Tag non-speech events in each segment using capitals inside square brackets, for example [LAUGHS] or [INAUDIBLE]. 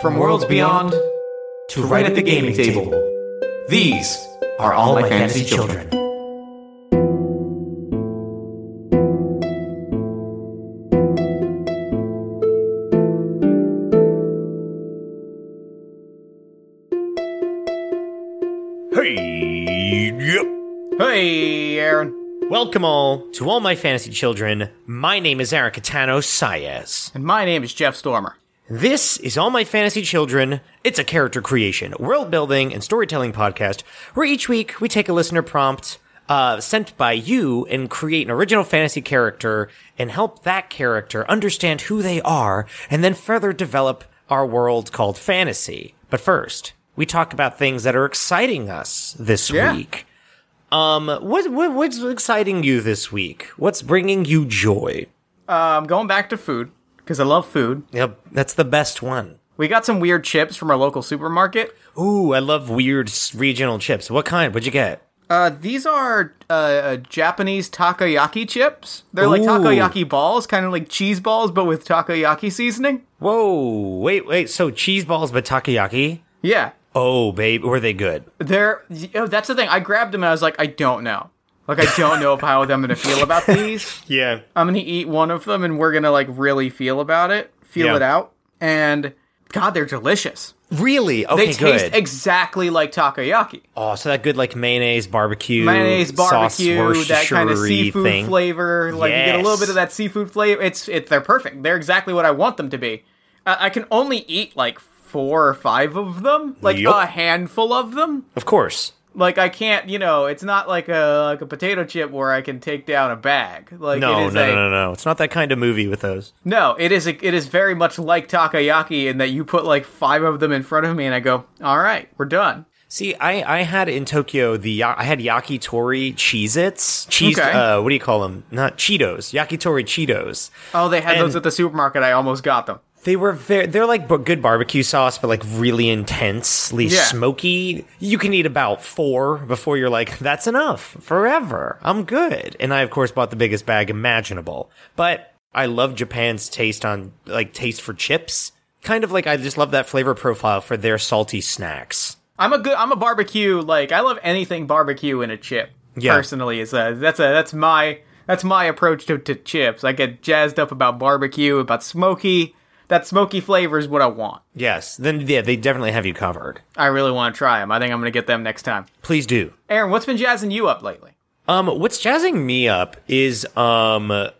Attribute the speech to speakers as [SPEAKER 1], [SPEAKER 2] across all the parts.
[SPEAKER 1] From worlds beyond to right at the gaming table, these are all my fantasy children.
[SPEAKER 2] Hey, yep.
[SPEAKER 3] Hey, Aaron.
[SPEAKER 2] Welcome all to all my fantasy children. My name is Aaron Catano Saez.
[SPEAKER 3] And my name is Jeff Stormer.
[SPEAKER 2] This is All My Fantasy Children. It's a character creation, world building, and storytelling podcast where each week we take a listener prompt uh, sent by you and create an original fantasy character and help that character understand who they are and then further develop our world called fantasy. But first, we talk about things that are exciting us this
[SPEAKER 3] Yeah.
[SPEAKER 2] week. Um, what, what what's exciting you this week? What's bringing you joy?
[SPEAKER 3] I'm going back to food because I love food.
[SPEAKER 2] Yep, that's the best one.
[SPEAKER 3] We got some weird chips from our local supermarket.
[SPEAKER 2] Ooh, I love weird regional chips. What kind? What'd you get?
[SPEAKER 3] Uh, these are uh, uh, Japanese takoyaki chips. They're like
[SPEAKER 2] Ooh.
[SPEAKER 3] takoyaki balls, kind of like cheese balls, but with takoyaki seasoning.
[SPEAKER 2] Whoa, wait, wait. So cheese balls, but takoyaki?
[SPEAKER 3] Yeah,
[SPEAKER 2] Oh, babe, were they good?
[SPEAKER 3] they're. Oh, that's the thing. I grabbed them and I was like, I don't know. Like, I don't know if how I'm gonna feel about these. [LAUGHS]
[SPEAKER 2] Yeah.
[SPEAKER 3] I'm gonna eat one of them and we're gonna like really feel about it, feel
[SPEAKER 2] Yeah.
[SPEAKER 3] it out, and God, they're delicious.
[SPEAKER 2] Really? Okay,
[SPEAKER 3] They taste
[SPEAKER 2] good.
[SPEAKER 3] exactly like takoyaki.
[SPEAKER 2] oh, so that good like mayonnaise, barbecue,
[SPEAKER 3] mayonnaise,
[SPEAKER 2] sauce,
[SPEAKER 3] barbecue, that kind of seafood
[SPEAKER 2] thing.
[SPEAKER 3] flavor. Like you get a little bit of that seafood flavor. It's it. They're perfect. They're exactly what I want them to be. Uh, I can only eat like four or five of them, like
[SPEAKER 2] Yup.
[SPEAKER 3] a handful of them.
[SPEAKER 2] Of course.
[SPEAKER 3] Like I can't, you know, it's not like a like a potato chip where I can take down a bag. Like
[SPEAKER 2] No,
[SPEAKER 3] it
[SPEAKER 2] no,
[SPEAKER 3] is
[SPEAKER 2] no, no, no. It's not that kind of movie with those.
[SPEAKER 3] No, it is. A, it is very much like takoyaki in that you put like five of them in front of me, and I go, "All right, we're done."
[SPEAKER 2] See, I, I had in Tokyo the I had yakitori Cheez-Its. Cheese
[SPEAKER 3] Okay.
[SPEAKER 2] uh what do you call them? Not Cheetos. Yakitori Cheetos.
[SPEAKER 3] Oh, they had those at the supermarket. I almost got them.
[SPEAKER 2] They were very, they're like good barbecue sauce, but like really intensely
[SPEAKER 3] Yeah.
[SPEAKER 2] smoky. You can eat about four before you're like, that's enough forever. I'm good. And I, of course, bought the biggest bag imaginable. But I love Japan's taste on, like, taste for chips. Kind of like I just love that flavor profile for their salty snacks.
[SPEAKER 3] I'm a good. I'm a barbecue. Like I love anything barbecue in a chip.
[SPEAKER 2] Yeah.
[SPEAKER 3] Personally, is a that's a that's my that's my approach to, to chips. I get jazzed up about barbecue, about smoky. That smoky flavor is what I want.
[SPEAKER 2] Yes. Then, yeah, they definitely have you covered.
[SPEAKER 3] I really want to try them. I think I'm gonna get them next time.
[SPEAKER 2] Please do.
[SPEAKER 3] Aaron, what's been jazzing you up lately?
[SPEAKER 2] Um, what's jazzing me up is um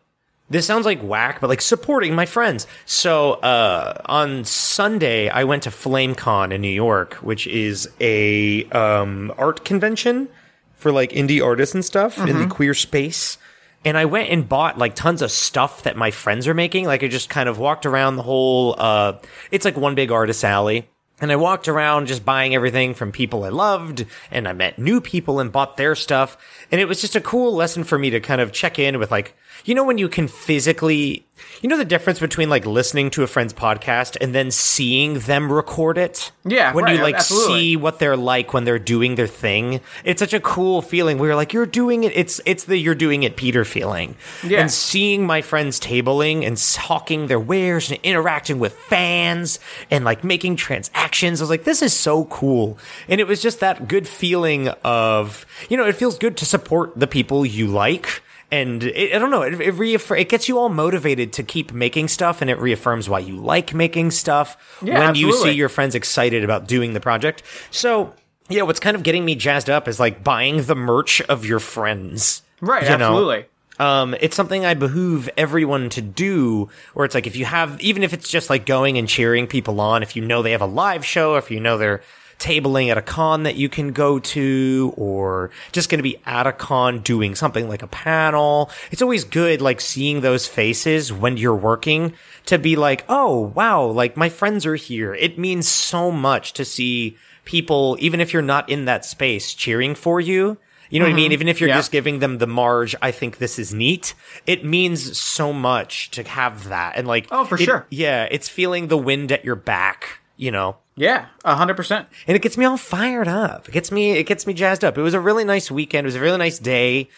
[SPEAKER 2] this sounds like whack, but like supporting my friends. So uh on Sunday I went to FlameCon in New York, which is a um art convention for like indie artists and stuff in the queer space. And I went and bought like tons of stuff that my friends are making. Like I just kind of walked around the whole uh it's like one big artist alley. And I walked around just buying everything from people I loved, and I met new people and bought their stuff. And it was just a cool lesson for me to kind of check in with like, you know, when you can physically, you know, the difference between like listening to a friend's podcast and then seeing them record it?
[SPEAKER 3] Yeah,
[SPEAKER 2] When
[SPEAKER 3] right,
[SPEAKER 2] you like
[SPEAKER 3] absolutely.
[SPEAKER 2] see what they're like when they're doing their thing. It's such a cool feeling where you're like, you're doing it. It's, it's the you're doing it Peter feeling.
[SPEAKER 3] Yeah.
[SPEAKER 2] And seeing my friends tabling and hawking their wares and interacting with fans and like making transactions. I was like, this is so cool. And it was just that good feeling of, you know, it feels good to support the people you like. And it, I don't know, it, it, reaffir- it gets you all motivated to keep making stuff and it reaffirms why you like making stuff
[SPEAKER 3] Yeah,
[SPEAKER 2] when you see your friends excited about doing the project. So, yeah, what's kind of getting me jazzed up is like buying the merch of your friends.
[SPEAKER 3] Right,
[SPEAKER 2] you know?
[SPEAKER 3] absolutely.
[SPEAKER 2] um, it's something I behoove everyone to do. Where it's like if you have, even if it's just like going and cheering people on, if you know they have a live show, if you know they're tabling at a con that you can go to, or just going to be at a con doing something like a panel. It's always good, like seeing those faces when you're working to be like, oh wow, like my friends are here. It means so much to see people, even if you're not in that space, cheering for you. You know what I mean? Mm-hmm. Even if you're
[SPEAKER 3] Yeah.
[SPEAKER 2] just giving them the marge, I think this is neat. It means so much to have that. And like,
[SPEAKER 3] Oh, for
[SPEAKER 2] it-
[SPEAKER 3] sure.
[SPEAKER 2] Yeah. It's feeling the wind at your back, you know?
[SPEAKER 3] Yeah, hundred percent.
[SPEAKER 2] and it gets me all fired up. It gets me, it gets me jazzed up. It was a really nice weekend. It was a really nice day.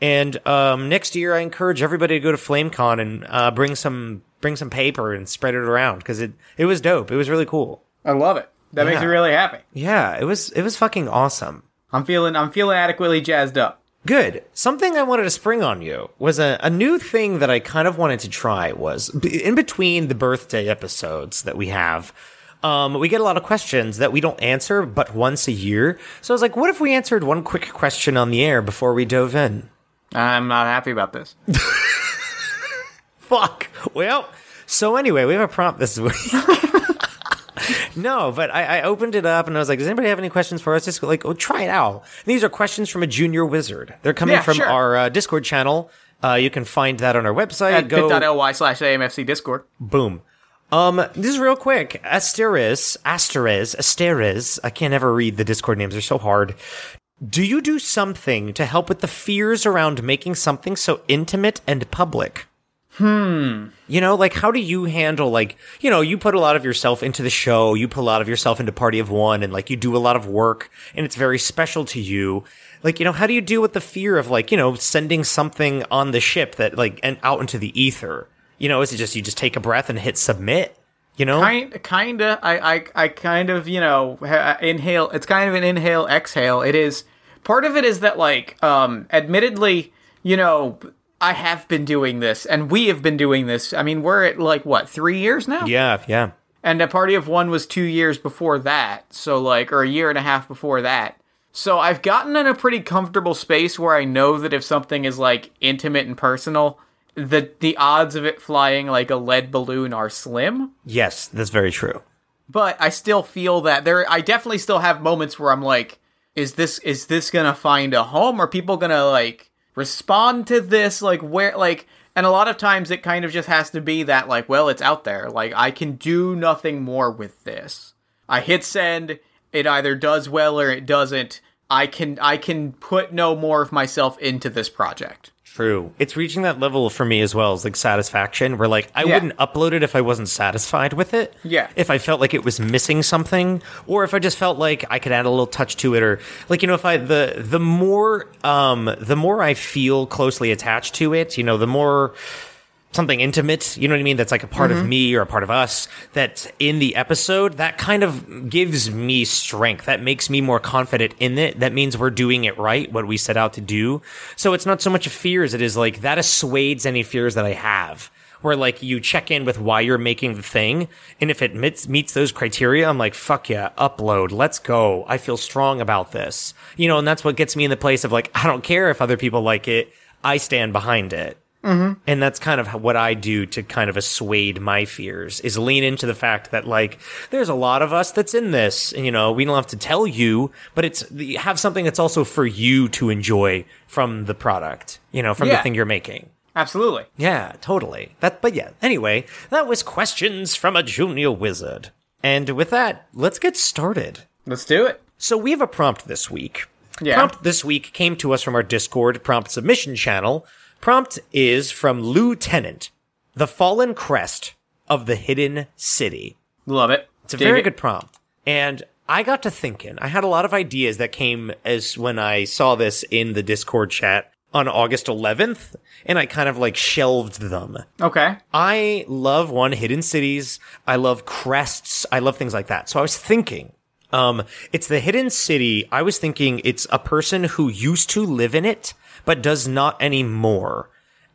[SPEAKER 2] And um, next year, I encourage everybody to go to FlameCon and uh, bring some bring some paper and spread it around because it it was dope. It was really cool.
[SPEAKER 3] I love it. That makes me really happy.
[SPEAKER 2] Yeah, it was it was fucking awesome.
[SPEAKER 3] I'm feeling I'm feeling adequately jazzed up.
[SPEAKER 2] Good. Something I wanted to spring on you was a, a new thing that I kind of wanted to try was in between the birthday episodes that we have. Um, we get a lot of questions that we don't answer but once a year. So I was like, what if we answered one quick question on the air before we dove in?
[SPEAKER 3] I'm not happy about this. [LAUGHS]
[SPEAKER 2] Fuck. Well, so anyway, we have a prompt this week. [LAUGHS] no, but I, I opened it up and I was like, does anybody have any questions for us? Just like, oh, try it out. And these are questions from a junior wizard. They're coming
[SPEAKER 3] Yeah,
[SPEAKER 2] from
[SPEAKER 3] sure.
[SPEAKER 2] our uh, Discord channel. Uh, you can find that on our website.
[SPEAKER 3] At
[SPEAKER 2] Go
[SPEAKER 3] bit.ly slash AMFC Discord.
[SPEAKER 2] boom. Um, this is real quick. Asteris, Asteris, Asteris. I can't ever read the Discord names. They're so hard. Do you do something to help with the fears around making something so intimate and public? Hmm. You know, like how do you handle like, you know, you put a lot of yourself into the show, you put a lot of yourself into Party of One and like you do a lot of work and it's very special to you. Like, you know, how do you deal with the fear of like, you know, sending something on the ship that like and out into the ether? You know, is it just you just take a breath and hit submit? You know?
[SPEAKER 3] Kind, kinda. I, I, I kind of, you know, ha- inhale. It's kind of an inhale, exhale. It is. Part of it is that, like, um, admittedly, you know, I have been doing this, and we have been doing this. I mean, we're at like what three years now,
[SPEAKER 2] Yeah, yeah.
[SPEAKER 3] and a party of one was two years before that. So, like, or a year and a half before that. So I've gotten in a pretty comfortable space where I know that if something is like intimate and personal, the the odds of it flying like a lead balloon are slim.
[SPEAKER 2] Yes, that's very true.
[SPEAKER 3] but I still feel that there I definitely still have moments where I'm like is this is this going to find a home are people going to like respond to this like where like and a lot of times it kind of just has to be that like well it's out there like I can do nothing more with this. I hit send it either does well or it doesn't. I can I can put no more of myself into this project.
[SPEAKER 2] True. It's reaching that level for me as well as like satisfaction where like I
[SPEAKER 3] Yeah.
[SPEAKER 2] wouldn't upload it if I wasn't satisfied with it.
[SPEAKER 3] Yeah.
[SPEAKER 2] If I felt like it was missing something or if I just felt like I could add a little touch to it or like you know if I the the more um the more I feel closely attached to it, you know, the more something intimate, you know what I mean? That's like a part of mm-hmm. me or a part of us that's in the episode, that kind of gives me strength. That makes me more confident in it. That means we're doing it right, what we set out to do. So it's not so much a fear as it is like that assuades any fears that I have. Where like you check in with why you're making the thing, and if it meets, meets those criteria, I'm like, fuck yeah, upload, let's go. I feel strong about this, you know, and that's what gets me in the place of like, I don't care if other people like it, I stand behind it. Mm-hmm. And that's kind of what I do to kind of assuade my fears is lean into the fact that like there's a lot of us that's in this. And, you know, we don't have to tell you, but it's have something that's also for you to enjoy from the product, you know, from the thing you're making.
[SPEAKER 3] Absolutely.
[SPEAKER 2] Yeah, totally. That, but yeah. Anyway, that was questions from a junior wizard. And with that, let's get started.
[SPEAKER 3] Let's do it.
[SPEAKER 2] So we have a prompt this week.
[SPEAKER 3] Yeah.
[SPEAKER 2] Prompt this week came to us from our Discord prompt submission channel. Prompt is from Lou Lieutenant, the fallen crest of the hidden city.
[SPEAKER 3] Love it.
[SPEAKER 2] It's a very good prompt. And I got to thinking, I had a lot of ideas that came as when I saw this in the Discord chat on August 11th, and I kind of like shelved them.
[SPEAKER 3] Okay.
[SPEAKER 2] I love one hidden cities. I love crests. I love things like that. So I was thinking, um, it's the hidden city. I was thinking it's a person who used to live in it, but does not anymore.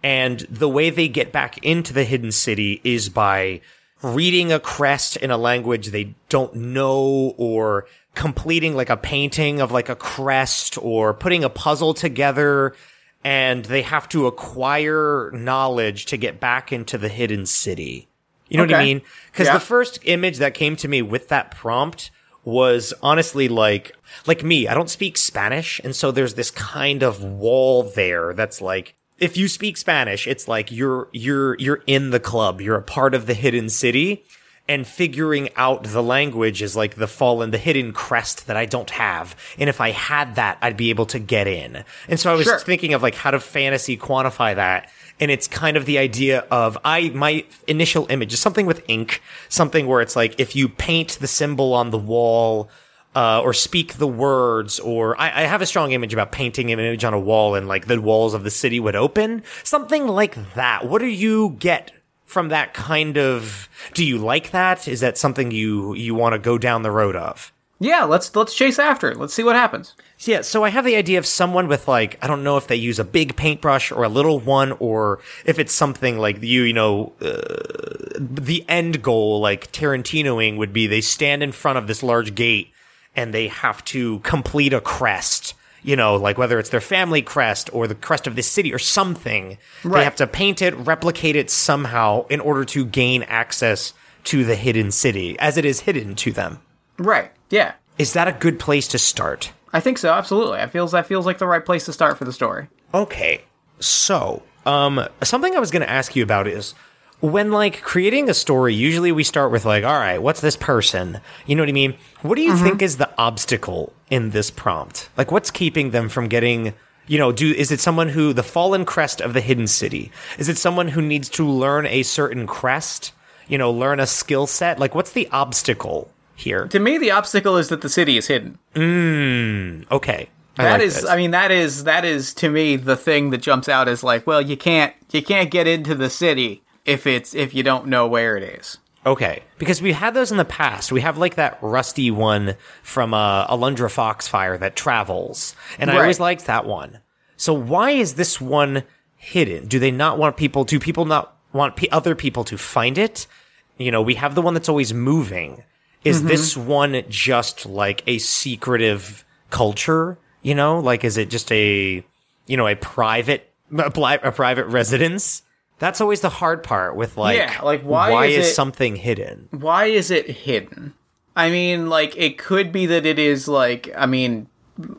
[SPEAKER 2] And the way they get back into the hidden city is by reading a crest in a language they don't know or completing like a painting of like a crest or putting a puzzle together and they have to acquire knowledge to get back into the hidden city. You know what I mean? Because
[SPEAKER 3] Yeah.
[SPEAKER 2] the first image that came to me with that prompt was honestly like, like me, I don't speak Spanish. And so there's this kind of wall there that's like, if you speak Spanish, it's like you're, you're, you're in the club. You're a part of the hidden city and figuring out the language is like the fallen, the hidden crest that I don't have. And if I had that, I'd be able to get in. And so I was
[SPEAKER 3] Sure.
[SPEAKER 2] thinking of like how to fantasy quantify that. And it's kind of the idea of I, my initial image is something with ink, something where it's like if you paint the symbol on the wall, uh, or speak the words, or I, I have a strong image about painting an image on a wall and like the walls of the city would open. Something like that. What do you get from that kind of do you like that? Is that something you you want to go down the road of?
[SPEAKER 3] Yeah, let's let's chase after it. Let's see what happens.
[SPEAKER 2] Yeah, so I have the idea of someone with like I don't know if they use a big paintbrush or a little one or if it's something like you you know uh, the end goal like Tarantinoing would be they stand in front of this large gate and they have to complete a crest. You know, like whether it's their family crest or the crest of the city or something. They have to paint it, replicate it somehow in order to gain access to the hidden city as it is hidden to them.
[SPEAKER 3] Right. Yeah.
[SPEAKER 2] Is that a good place to start?
[SPEAKER 3] I think so. Absolutely. That feels that feels like the right place to start for the story.
[SPEAKER 2] Okay. So, um, something I was going to ask you about is when like creating a story, usually we start with like, all right, what's this person? You know what I mean? What do you think is the obstacle in this prompt? Like, what's keeping them from getting, you know, do, is it someone who, the fallen crest of the hidden city? Is it someone who needs to learn a certain crest? You know, learn a skill set? Like, what's the obstacle here?
[SPEAKER 3] To me, the obstacle is that the city is hidden.
[SPEAKER 2] Okay. I
[SPEAKER 3] That
[SPEAKER 2] like
[SPEAKER 3] is. I mean, that is that is to me the thing that jumps out is like, well, you can't you can't get into the city if it's if you don't know where it is.
[SPEAKER 2] Okay, because we had those in the past. We have like that rusty one from uh, Alundra Foxfire that travels, and I always liked that one. So why is this one hidden? Do they not want people? Do people not want p- other people to find it? You know, we have the one that's always moving. Is
[SPEAKER 3] Mm-hmm.
[SPEAKER 2] this one just like a secretive culture? You know, like is it just a you know a private a, private residence? That's always the hard part with like
[SPEAKER 3] Yeah, like, why is
[SPEAKER 2] is
[SPEAKER 3] it-
[SPEAKER 2] something hidden?
[SPEAKER 3] Why is it hidden? I mean, like it could be that it is like I mean,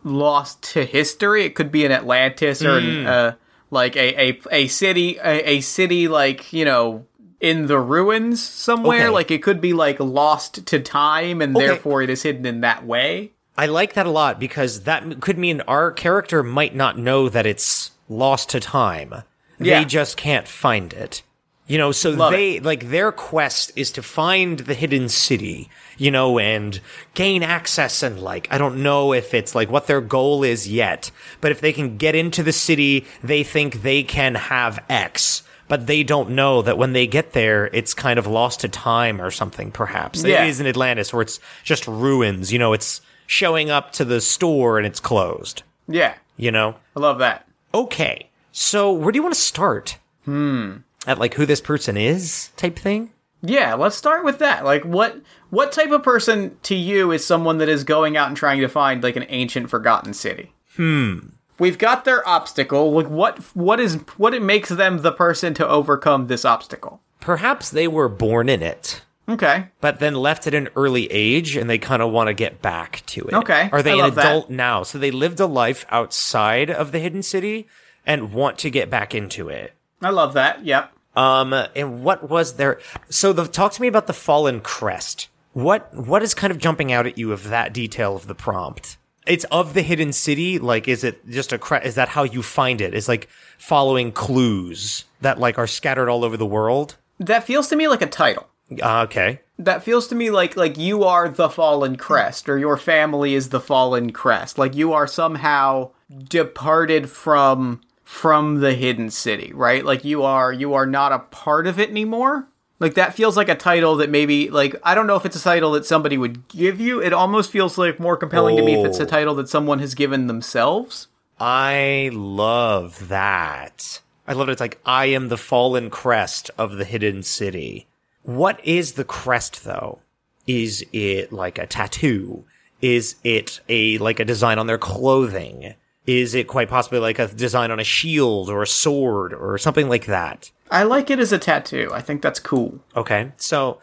[SPEAKER 3] lost to history. It could be in Atlantis or in, uh, like a a a city a, a city like you know in the ruins somewhere.
[SPEAKER 2] Okay.
[SPEAKER 3] Like it could be like lost to time, and
[SPEAKER 2] Okay.
[SPEAKER 3] therefore it is hidden in that way.
[SPEAKER 2] I like that a lot because that could mean our character might not know that it's lost to time.
[SPEAKER 3] Yeah.
[SPEAKER 2] They just can't find it. You know, so
[SPEAKER 3] Love
[SPEAKER 2] they like their quest is to find the hidden city, you know, and gain access and like I don't know if it's like what their goal is yet, but if they can get into the city, they think they can have X. But they don't know that when they get there, it's kind of lost to time or something, perhaps.
[SPEAKER 3] Yeah.
[SPEAKER 2] It is in Atlantis where it's just ruins, you know, it's showing up to the store and it's closed,
[SPEAKER 3] Yeah,
[SPEAKER 2] you know?
[SPEAKER 3] I love that.
[SPEAKER 2] Okay. So where do you want to start? Hmm. At like who this person is type thing?
[SPEAKER 3] Yeah, let's start with that. Like what what type of person to you is someone that is going out and trying to find like an ancient forgotten city? Hmm. We've got their obstacle. Like what what is what it makes them the person to overcome this obstacle?
[SPEAKER 2] Perhaps they were born in it,
[SPEAKER 3] Okay.
[SPEAKER 2] but then left at an early age and they kind of want to get back to it.
[SPEAKER 3] Okay,
[SPEAKER 2] Are they an
[SPEAKER 3] love that.
[SPEAKER 2] adult now? So they lived a life outside of the hidden city and want to get back into it.
[SPEAKER 3] I love that. Yep.
[SPEAKER 2] Um, and what was there? So the talk to me about the fallen crest. What what is kind of jumping out at you of that detail of the prompt? It's of the hidden city. Like, is it just a crest? Is that how you find it? Is like following clues that like are scattered all over the world?
[SPEAKER 3] That feels to me like a title.
[SPEAKER 2] Uh, okay.
[SPEAKER 3] That feels to me like like you are the fallen crest or your family is the fallen crest. Like you are somehow departed from from the hidden city, right? Like you are you are not a part of it anymore. Like that feels like a title that maybe like I don't know if it's a title that somebody would give you. It almost feels like more compelling to me if it's a
[SPEAKER 2] Oh.
[SPEAKER 3] title that someone has given themselves.
[SPEAKER 2] I love that. I love it. It's like I am the fallen crest of the hidden city. What is the crest though? Is it like a tattoo? Is it a like a design on their clothing? Is it quite possibly like a design on a shield or a sword or something like that?
[SPEAKER 3] I like it as a tattoo. I think that's cool.
[SPEAKER 2] Okay. So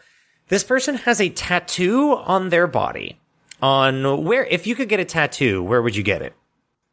[SPEAKER 2] this person has a tattoo on their body. On where if you could get a tattoo, where would you get it?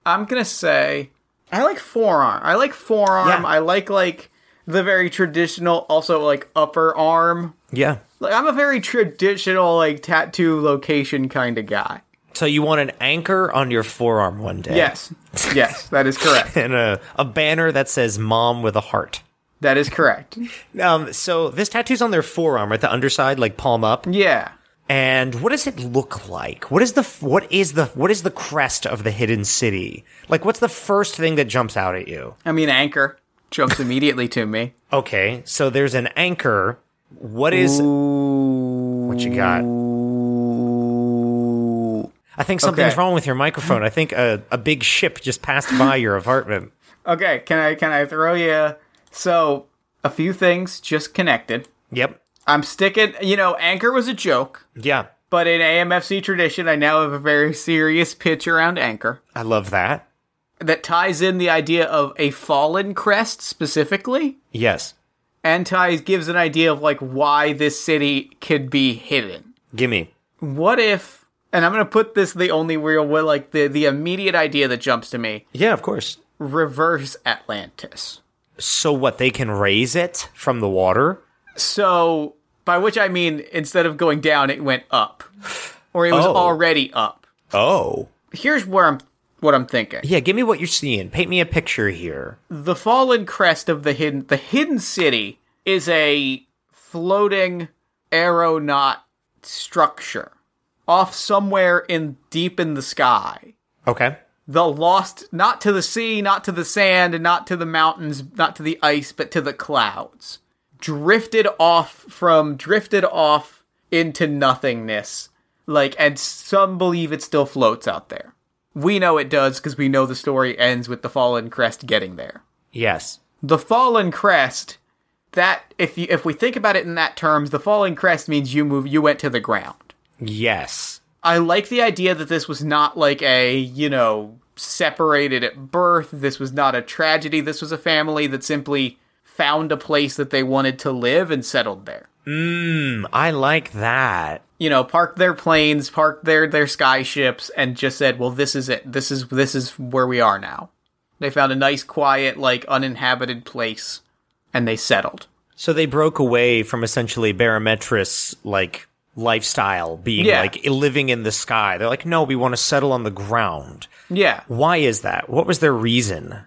[SPEAKER 3] I'm gonna say I like forearm. I like forearm.
[SPEAKER 2] Yeah.
[SPEAKER 3] I like like the very traditional, also like upper arm.
[SPEAKER 2] Yeah.
[SPEAKER 3] Like I'm a very traditional like tattoo location kind of guy.
[SPEAKER 2] So you want an anchor on your forearm one day.
[SPEAKER 3] Yes, yes, that is correct. [LAUGHS]
[SPEAKER 2] and a, a banner that says mom with a heart.
[SPEAKER 3] That is correct. [LAUGHS]
[SPEAKER 2] Um, so this tattoo's on their forearm at the underside, like palm up.
[SPEAKER 3] Yeah.
[SPEAKER 2] And what does it look like? What is the what is the what is the crest of the hidden city? Like, what's the first thing that jumps out at you?
[SPEAKER 3] I mean anchor. jumps immediately to me. [LAUGHS]
[SPEAKER 2] Okay, so there's an anchor. What is what you got? I think something's
[SPEAKER 3] Okay.
[SPEAKER 2] wrong with your microphone. I think a, a big ship just passed by your [LAUGHS] apartment.
[SPEAKER 3] Okay, can I can I throw you? So a few things just connected.
[SPEAKER 2] Yep.
[SPEAKER 3] I'm sticking. You know, Anchor was a joke,
[SPEAKER 2] Yeah.
[SPEAKER 3] but in AMFC tradition, I now have a very serious pitch around Anchor
[SPEAKER 2] I love that.
[SPEAKER 3] that ties in the idea of a fallen crest specifically,
[SPEAKER 2] Yes.
[SPEAKER 3] and ties gives an idea of like why this city could be hidden.
[SPEAKER 2] Gimme.
[SPEAKER 3] What if? And I'm gonna put this the only real way, like the the immediate idea that jumps to me:
[SPEAKER 2] Yeah, of course.
[SPEAKER 3] reverse Atlantis.
[SPEAKER 2] So what? They can raise it from the water?
[SPEAKER 3] So, by which I mean, instead of going down, it went up, or it was
[SPEAKER 2] Oh.
[SPEAKER 3] already up.
[SPEAKER 2] Oh.
[SPEAKER 3] Here's where I'm, what I'm thinking:
[SPEAKER 2] Yeah, give me what you're seeing. Paint me a picture here.
[SPEAKER 3] the fallen crest of the hidden, the hidden city is a floating aeronaut structure off somewhere in deep in the sky.
[SPEAKER 2] Okay.
[SPEAKER 3] The lost, not to the sea, not to the sand, and not to the mountains, not to the ice, but to the clouds. Drifted off from, drifted off into nothingness. Like, and some believe it still floats out there. We know it does because we know the story ends with the fallen crest getting there.
[SPEAKER 2] Yes.
[SPEAKER 3] The fallen crest, that, if you, if we think about it in that terms, the fallen crest means you move, you went to the ground.
[SPEAKER 2] Yes.
[SPEAKER 3] I like the idea that this was not like a, you know, separated at birth. This was not a tragedy. This was a family that simply found a place that they wanted to live and settled there.
[SPEAKER 2] Mm, I like that.
[SPEAKER 3] You know, parked their planes, parked their their skyships and just said, "Well, this is it. This is this is where we are now." They found a nice quiet like uninhabited place and they settled.
[SPEAKER 2] So they broke away from essentially Barometris like lifestyle being
[SPEAKER 3] Yeah.
[SPEAKER 2] like living in the sky. They're like, no, we want to settle on the ground.
[SPEAKER 3] Yeah.
[SPEAKER 2] Why is that? What was their reason?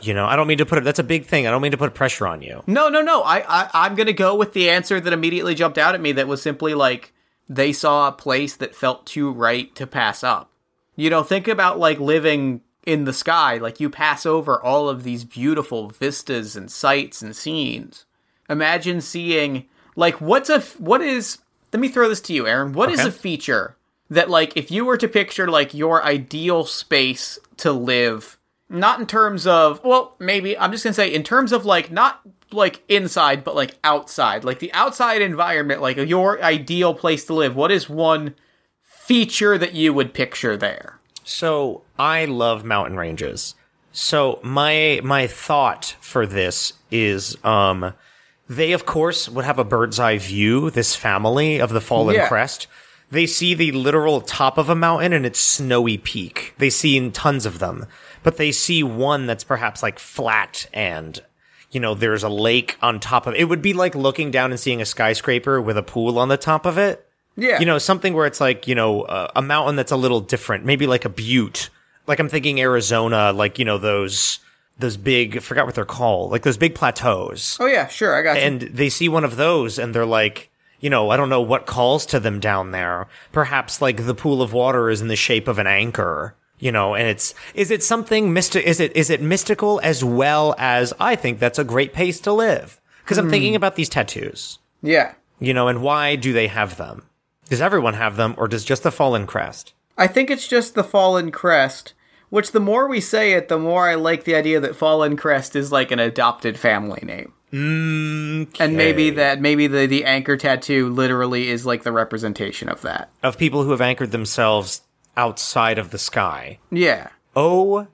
[SPEAKER 2] You know, I don't mean to put it. That's a big thing. I don't mean to put pressure on you.
[SPEAKER 3] No, no, no. I, I I'm gonna go with the answer that immediately jumped out at me. That was simply like they saw a place that felt too right to pass up. You know, think about like living in the sky. Like you pass over all of these beautiful vistas and sights and scenes. Imagine seeing like what's a what is. Let me throw this to you, Aaron. What is
[SPEAKER 2] Okay.
[SPEAKER 3] a feature that like if you were to picture like your ideal space to live not in terms of well maybe i'm just gonna say in terms of like not like inside but like outside like the outside environment like your ideal place to live what is one feature that you would picture there
[SPEAKER 2] So I love mountain ranges. So my my thought for this is um they of course would have a bird's eye view, this family of the fallen
[SPEAKER 3] Yeah.
[SPEAKER 2] crest. They see the literal top of a mountain and its snowy peak. They see in tons of them. But they see one that's perhaps like flat and you know, there's a lake on top of it. It would be like looking down and seeing a skyscraper with a pool on the top of it
[SPEAKER 3] yeah
[SPEAKER 2] you know something where it's like you know uh, a mountain that's a little different maybe like a butte like i'm thinking arizona like you know those those big I forgot what they're called like those big plateaus.
[SPEAKER 3] Oh yeah sure i got you.
[SPEAKER 2] And they see one of those and they're like you know i don't know what calls to them down there. Perhaps like the pool of water is in the shape of an anchor you know and it's is it something mystic is it is it mystical as well as i think that's a great place to live? Because i'm hmm. thinking about these tattoos.
[SPEAKER 3] Yeah.
[SPEAKER 2] You know and why do they have them? Does everyone have them or does just the fallen crest?
[SPEAKER 3] I think it's just the fallen crest which the more we say it the more i like the idea that fallen crest is like an adopted family name and maybe that maybe the the anchor tattoo literally is like the representation of that
[SPEAKER 2] of people who have anchored themselves outside of the sky
[SPEAKER 3] yeah
[SPEAKER 2] oh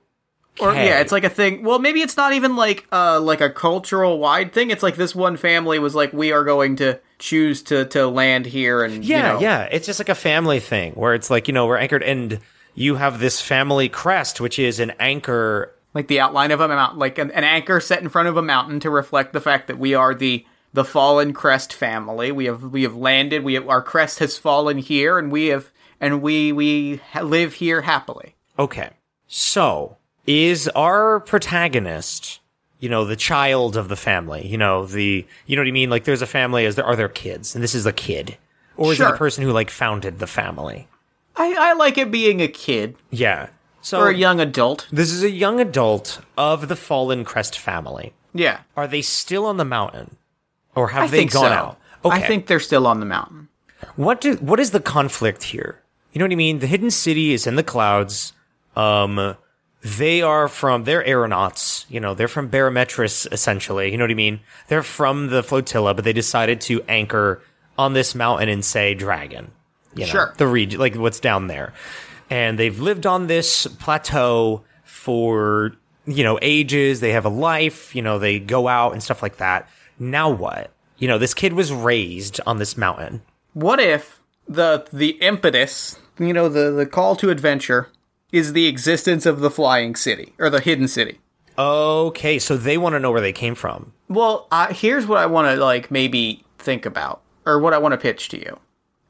[SPEAKER 3] Or yeah, it's like a thing. Well, maybe it's not even like uh like a cultural wide thing. It's like this one family was like, we are going to choose to to land here, and
[SPEAKER 2] Yeah,
[SPEAKER 3] you know,
[SPEAKER 2] yeah. It's just like a family thing where it's like, you know, we're anchored and you have this family crest, which is an anchor.
[SPEAKER 3] like the outline of a mountain, like an, an anchor set in front of a mountain to reflect the fact that we are the the fallen crest family. We have we have landed. We have our crest has fallen here, and we have and we we live here happily.
[SPEAKER 2] Okay. So, is our protagonist, you know, the child of the family, you know, the, you know what I mean? Like there's a family, is there, are there kids? And this is a kid. Or is it the person who like founded the family?
[SPEAKER 3] I I like it being a kid.
[SPEAKER 2] Yeah. So
[SPEAKER 3] or a young adult.
[SPEAKER 2] this is a young adult of the Fallen Crest family.
[SPEAKER 3] Yeah,
[SPEAKER 2] Are they still on the mountain, or have
[SPEAKER 3] I
[SPEAKER 2] they
[SPEAKER 3] think
[SPEAKER 2] gone
[SPEAKER 3] so.
[SPEAKER 2] out? Okay.
[SPEAKER 3] I think they're still on the mountain.
[SPEAKER 2] What do what is the conflict here? You know what I mean? The hidden city is in the clouds. Um they are from they're aeronauts, you know, they're from Barometris essentially. You know what I mean? They're from the flotilla, but they decided to anchor on this mountain and say dragon. You know,
[SPEAKER 3] Sure.
[SPEAKER 2] the region like what's down there. And they've lived on this plateau for you know ages. They have a life, you know, they go out and stuff like that. Now what? You know, this kid was raised on this mountain.
[SPEAKER 3] What if the the impetus, you know, the the call to adventure, is the existence of the flying city or the hidden city?
[SPEAKER 2] Okay, so they want to know where they came from.
[SPEAKER 3] Well, uh, here's what I want to like maybe think about, or what I want to pitch to you.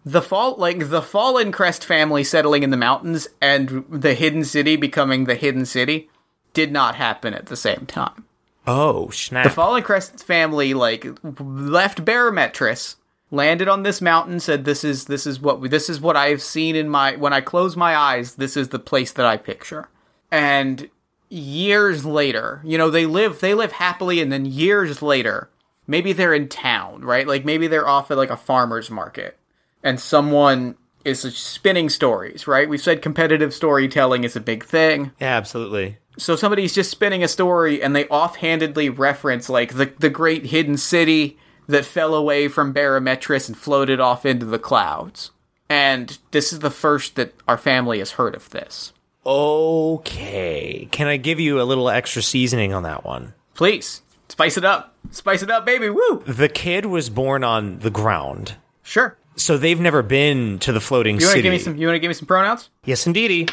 [SPEAKER 3] The fall, like the Fallen Crest family settling in the mountains and the hidden city becoming the hidden city, did not happen at the same time.
[SPEAKER 2] Oh, snap.
[SPEAKER 3] The Fallen Crest family like left Barometris, landed on this mountain, said, "This is this is what this is what I've seen in my when I close my eyes. This is the place that I picture." And years later, you know, they live they live happily, and then years later, maybe they're in town, right? Like maybe they're off at like a farmer's market, and someone is spinning stories, right? We've said competitive storytelling is a big thing
[SPEAKER 2] yeah, absolutely.
[SPEAKER 3] so somebody's just spinning a story and they offhandedly reference like the the great hidden city that fell away from Barometris and floated off into the clouds. And this is the first that our family has heard of this.
[SPEAKER 2] Okay. Can I give you a little extra seasoning on that one?
[SPEAKER 3] Please, spice it up. Spice it up, baby. Woo!
[SPEAKER 2] The kid was born on the ground.
[SPEAKER 3] Sure.
[SPEAKER 2] So they've never been to the floating
[SPEAKER 3] You want to
[SPEAKER 2] city.
[SPEAKER 3] give me some you want to give me some pronouns?
[SPEAKER 2] Yes, indeedy.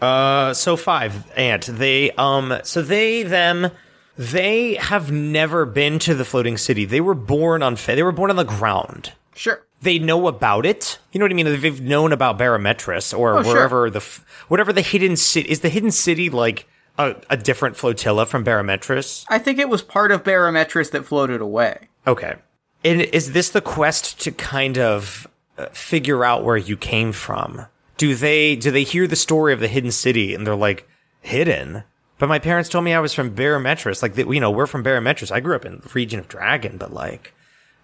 [SPEAKER 2] Uh, so five, Ant. They, um, so they, them, they have never been to the floating city. They were born on, they were born on the ground.
[SPEAKER 3] Sure.
[SPEAKER 2] They know about it. You know what I mean? They've known about Barometris or
[SPEAKER 3] Oh, sure.
[SPEAKER 2] wherever the, f- whatever the hidden city, is the hidden city like a, a different flotilla from Barometris?
[SPEAKER 3] I think it was part of Barometris that floated away.
[SPEAKER 2] Okay. And is this the quest to kind of uh, figure out where you came from? Do they do they hear the story of the hidden city and they're like hidden? But my parents told me I was from Barometris. Like you know, we're from Barometris. I grew up in the region of Dragon, but like,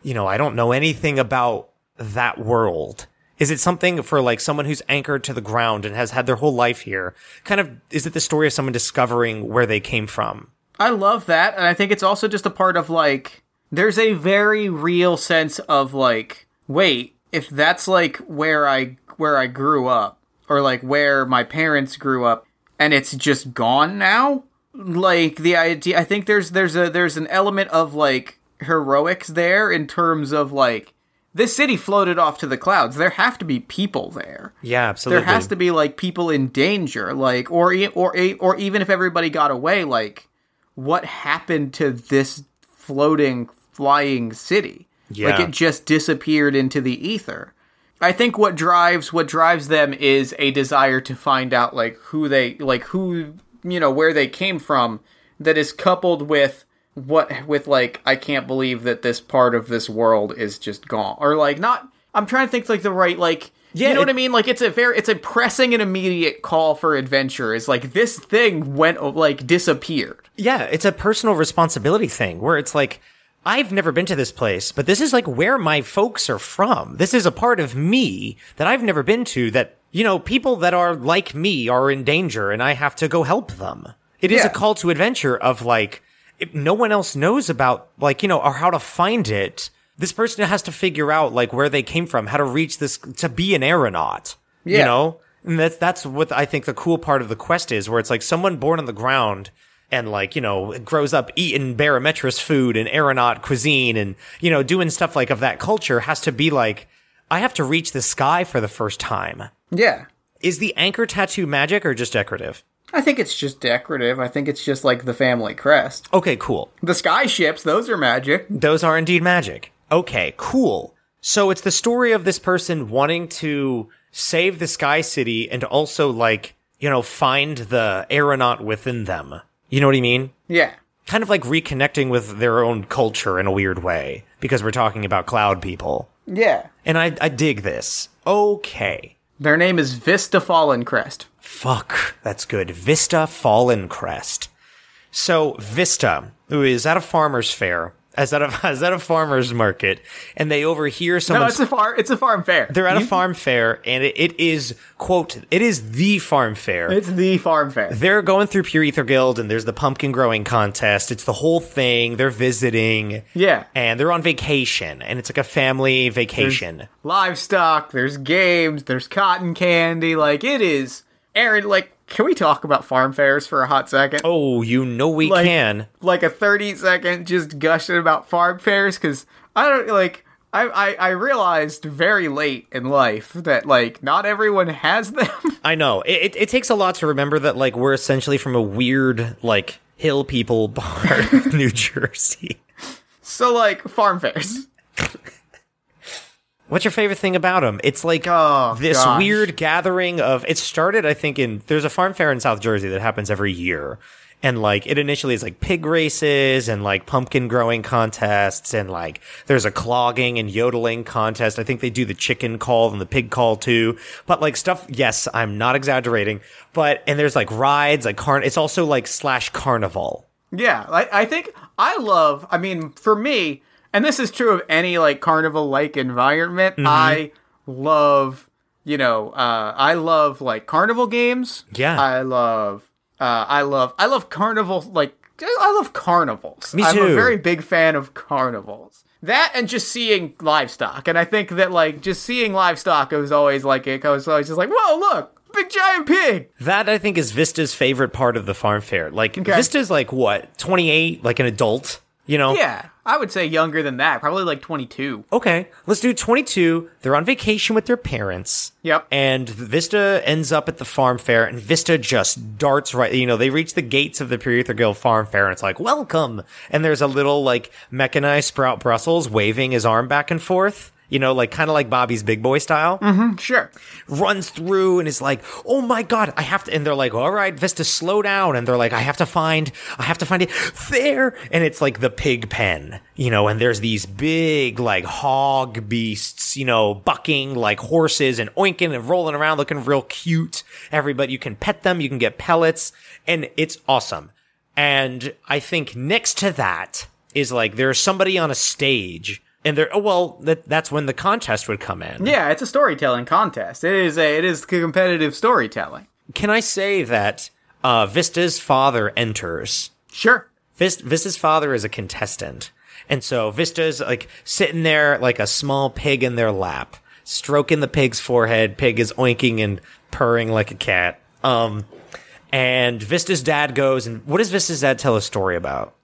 [SPEAKER 2] you know, I don't know anything about that world. Is it something for like someone who's anchored to the ground and has had their whole life here? Kind of, is it the story of someone discovering where they came from?
[SPEAKER 3] I love that, and I think it's also just a part of like there's a very real sense of like, wait, if that's like where I where I grew up, or like where my parents grew up, and it's just gone now. Like the idea, I think there's there's a there's an element of like heroics there in terms of like this city floated off to the clouds. There have to be people there
[SPEAKER 2] Yeah, absolutely.
[SPEAKER 3] there has to be like people in danger like or or or even if everybody got away like what happened to this floating flying city like it just disappeared into the ether i think what drives what drives them is a desire to find out like who they like who you know where they came from that is coupled with what with like i can't believe that this part of this world is just gone or like not i'm trying to think like the right like
[SPEAKER 2] Yeah,
[SPEAKER 3] you know
[SPEAKER 2] it-
[SPEAKER 3] what I mean? Like it's a very, it's a pressing and immediate call for adventure. Is like this thing went like disappeared.
[SPEAKER 2] Yeah, it's a personal responsibility thing where it's like, I've never been to this place, but this is like where my folks are from. This is a part of me that I've never been to that, you know, people that are like me are in danger and I have to go help them. It is
[SPEAKER 3] Yeah.
[SPEAKER 2] a call to adventure of like, if no one else knows about, like, you know, or how to find it. This person has to figure out like where they came from, how to reach this, to be an aeronaut.
[SPEAKER 3] yeah.
[SPEAKER 2] You know? And that's that's what I think the cool part of the quest is, where it's like someone born on the ground and like you know grows up eating barometris food and aeronaut cuisine and you know doing stuff like of that culture has to be like I have to reach the sky for the first time.
[SPEAKER 3] Yeah,
[SPEAKER 2] Is the anchor tattoo magic or just decorative?
[SPEAKER 3] I think it's just decorative. I think it's just like the family crest.
[SPEAKER 2] Okay, cool.
[SPEAKER 3] The sky ships, those are magic.
[SPEAKER 2] Those are indeed magic. Okay, cool. So it's the story of this person wanting to save the Sky City and also like, you know, find the aeronaut within them. You know what I mean?
[SPEAKER 3] Yeah,
[SPEAKER 2] Kind of like reconnecting with their own culture in a weird way because we're talking about cloud people.
[SPEAKER 3] yeah.
[SPEAKER 2] And I, I dig this. Okay.
[SPEAKER 3] Their name is Vista Fallen Crest.
[SPEAKER 2] Fuck, that's good. Vista Fallen Crest. So Vista, who is at a farmer's fair, as at a [LAUGHS] as at a farmer's market, and they overhear
[SPEAKER 3] No, it's a farm. It's a farm fair.
[SPEAKER 2] they're at a farm fair, and it, it is quote. It is the farm fair.
[SPEAKER 3] It's the farm fair.
[SPEAKER 2] they're going through Pure Ether Guild, and there's the pumpkin growing contest. It's the whole thing. They're visiting.
[SPEAKER 3] Yeah.
[SPEAKER 2] and they're on vacation, and it's like a family vacation.
[SPEAKER 3] Livestock. There's games. There's cotton candy. Like it is. Aaron, like, can we talk about farm fairs for a hot second?
[SPEAKER 2] Oh, you know we
[SPEAKER 3] like,
[SPEAKER 2] can.
[SPEAKER 3] Like a thirty second just gushing about farm fairs because I don't like. I, I I realized very late in life that like not everyone has [LAUGHS] them.
[SPEAKER 2] I know it, it. It takes a lot to remember that like we're essentially from a weird like hill people [LAUGHS] part of New Jersey.
[SPEAKER 3] so like farm fairs. [LAUGHS]
[SPEAKER 2] What's your favorite thing about them? It's like
[SPEAKER 3] Oh,
[SPEAKER 2] this
[SPEAKER 3] gosh.
[SPEAKER 2] weird gathering of. It started, I think, in there's a farm fair in South Jersey that happens every year, and like it initially is like pig races and like pumpkin growing contests, and like there's a clogging and yodeling contest. I think they do the chicken call and the pig call too, but like stuff. Yes, I'm not exaggerating, but and there's like rides, like carn. It's also like slash carnival.
[SPEAKER 3] Yeah, I, I think I love. I mean, for me, and this is true of any like carnival like environment.
[SPEAKER 2] Mm-hmm.
[SPEAKER 3] I love, you know, uh, I love like carnival games.
[SPEAKER 2] Yeah.
[SPEAKER 3] I love, uh, I love, I love carnival. Like, I love carnivals.
[SPEAKER 2] Me
[SPEAKER 3] I'm a very big fan of carnivals. That and just seeing livestock, and I think that like just seeing livestock it was always like it. I was always just like, whoa, look, big giant pig.
[SPEAKER 2] That I think is Vista's favorite part of the farm fair. Like Vista's like what 28, like an adult. You know,
[SPEAKER 3] Yeah, I would say younger than that, probably like 22.
[SPEAKER 2] okay, let's do 22. They're on vacation with their parents.
[SPEAKER 3] Yep.
[SPEAKER 2] And Vista ends up at the farm fair, and Vista just darts right. You know, they reach the gates of the Puriether Guild Farm Fair, and it's like, welcome. And there's a little, like, mechanized Sprout Brussels waving his arm back and forth. You know, like, kind of like Bobby's Big Boy style.
[SPEAKER 3] Mm-hmm, sure.
[SPEAKER 2] runs through and is like, "Oh my god, I have to." And they're like, "All right, Vista, slow down." And they're like, "I have to find, I have to find it there." And it's like the pig pen, you know. And there's these big like hog beasts, you know, bucking like horses and oinking and rolling around, looking real cute. Everybody, you can pet them, you can get pellets, and it's awesome. And I think next to that is like there's somebody on a stage. And there, oh, well, that, that's when the contest would come in.
[SPEAKER 3] Yeah, it's a storytelling contest. It is a it is competitive storytelling.
[SPEAKER 2] Can I say that uh, Vista's father enters?
[SPEAKER 3] Sure.
[SPEAKER 2] Vis- Vista's father is a contestant. And so Vista's like sitting there like a small pig in their lap, stroking the pig's forehead. Pig is oinking and purring like a cat. Um, and Vista's dad goes and what does Vista's dad tell a story about?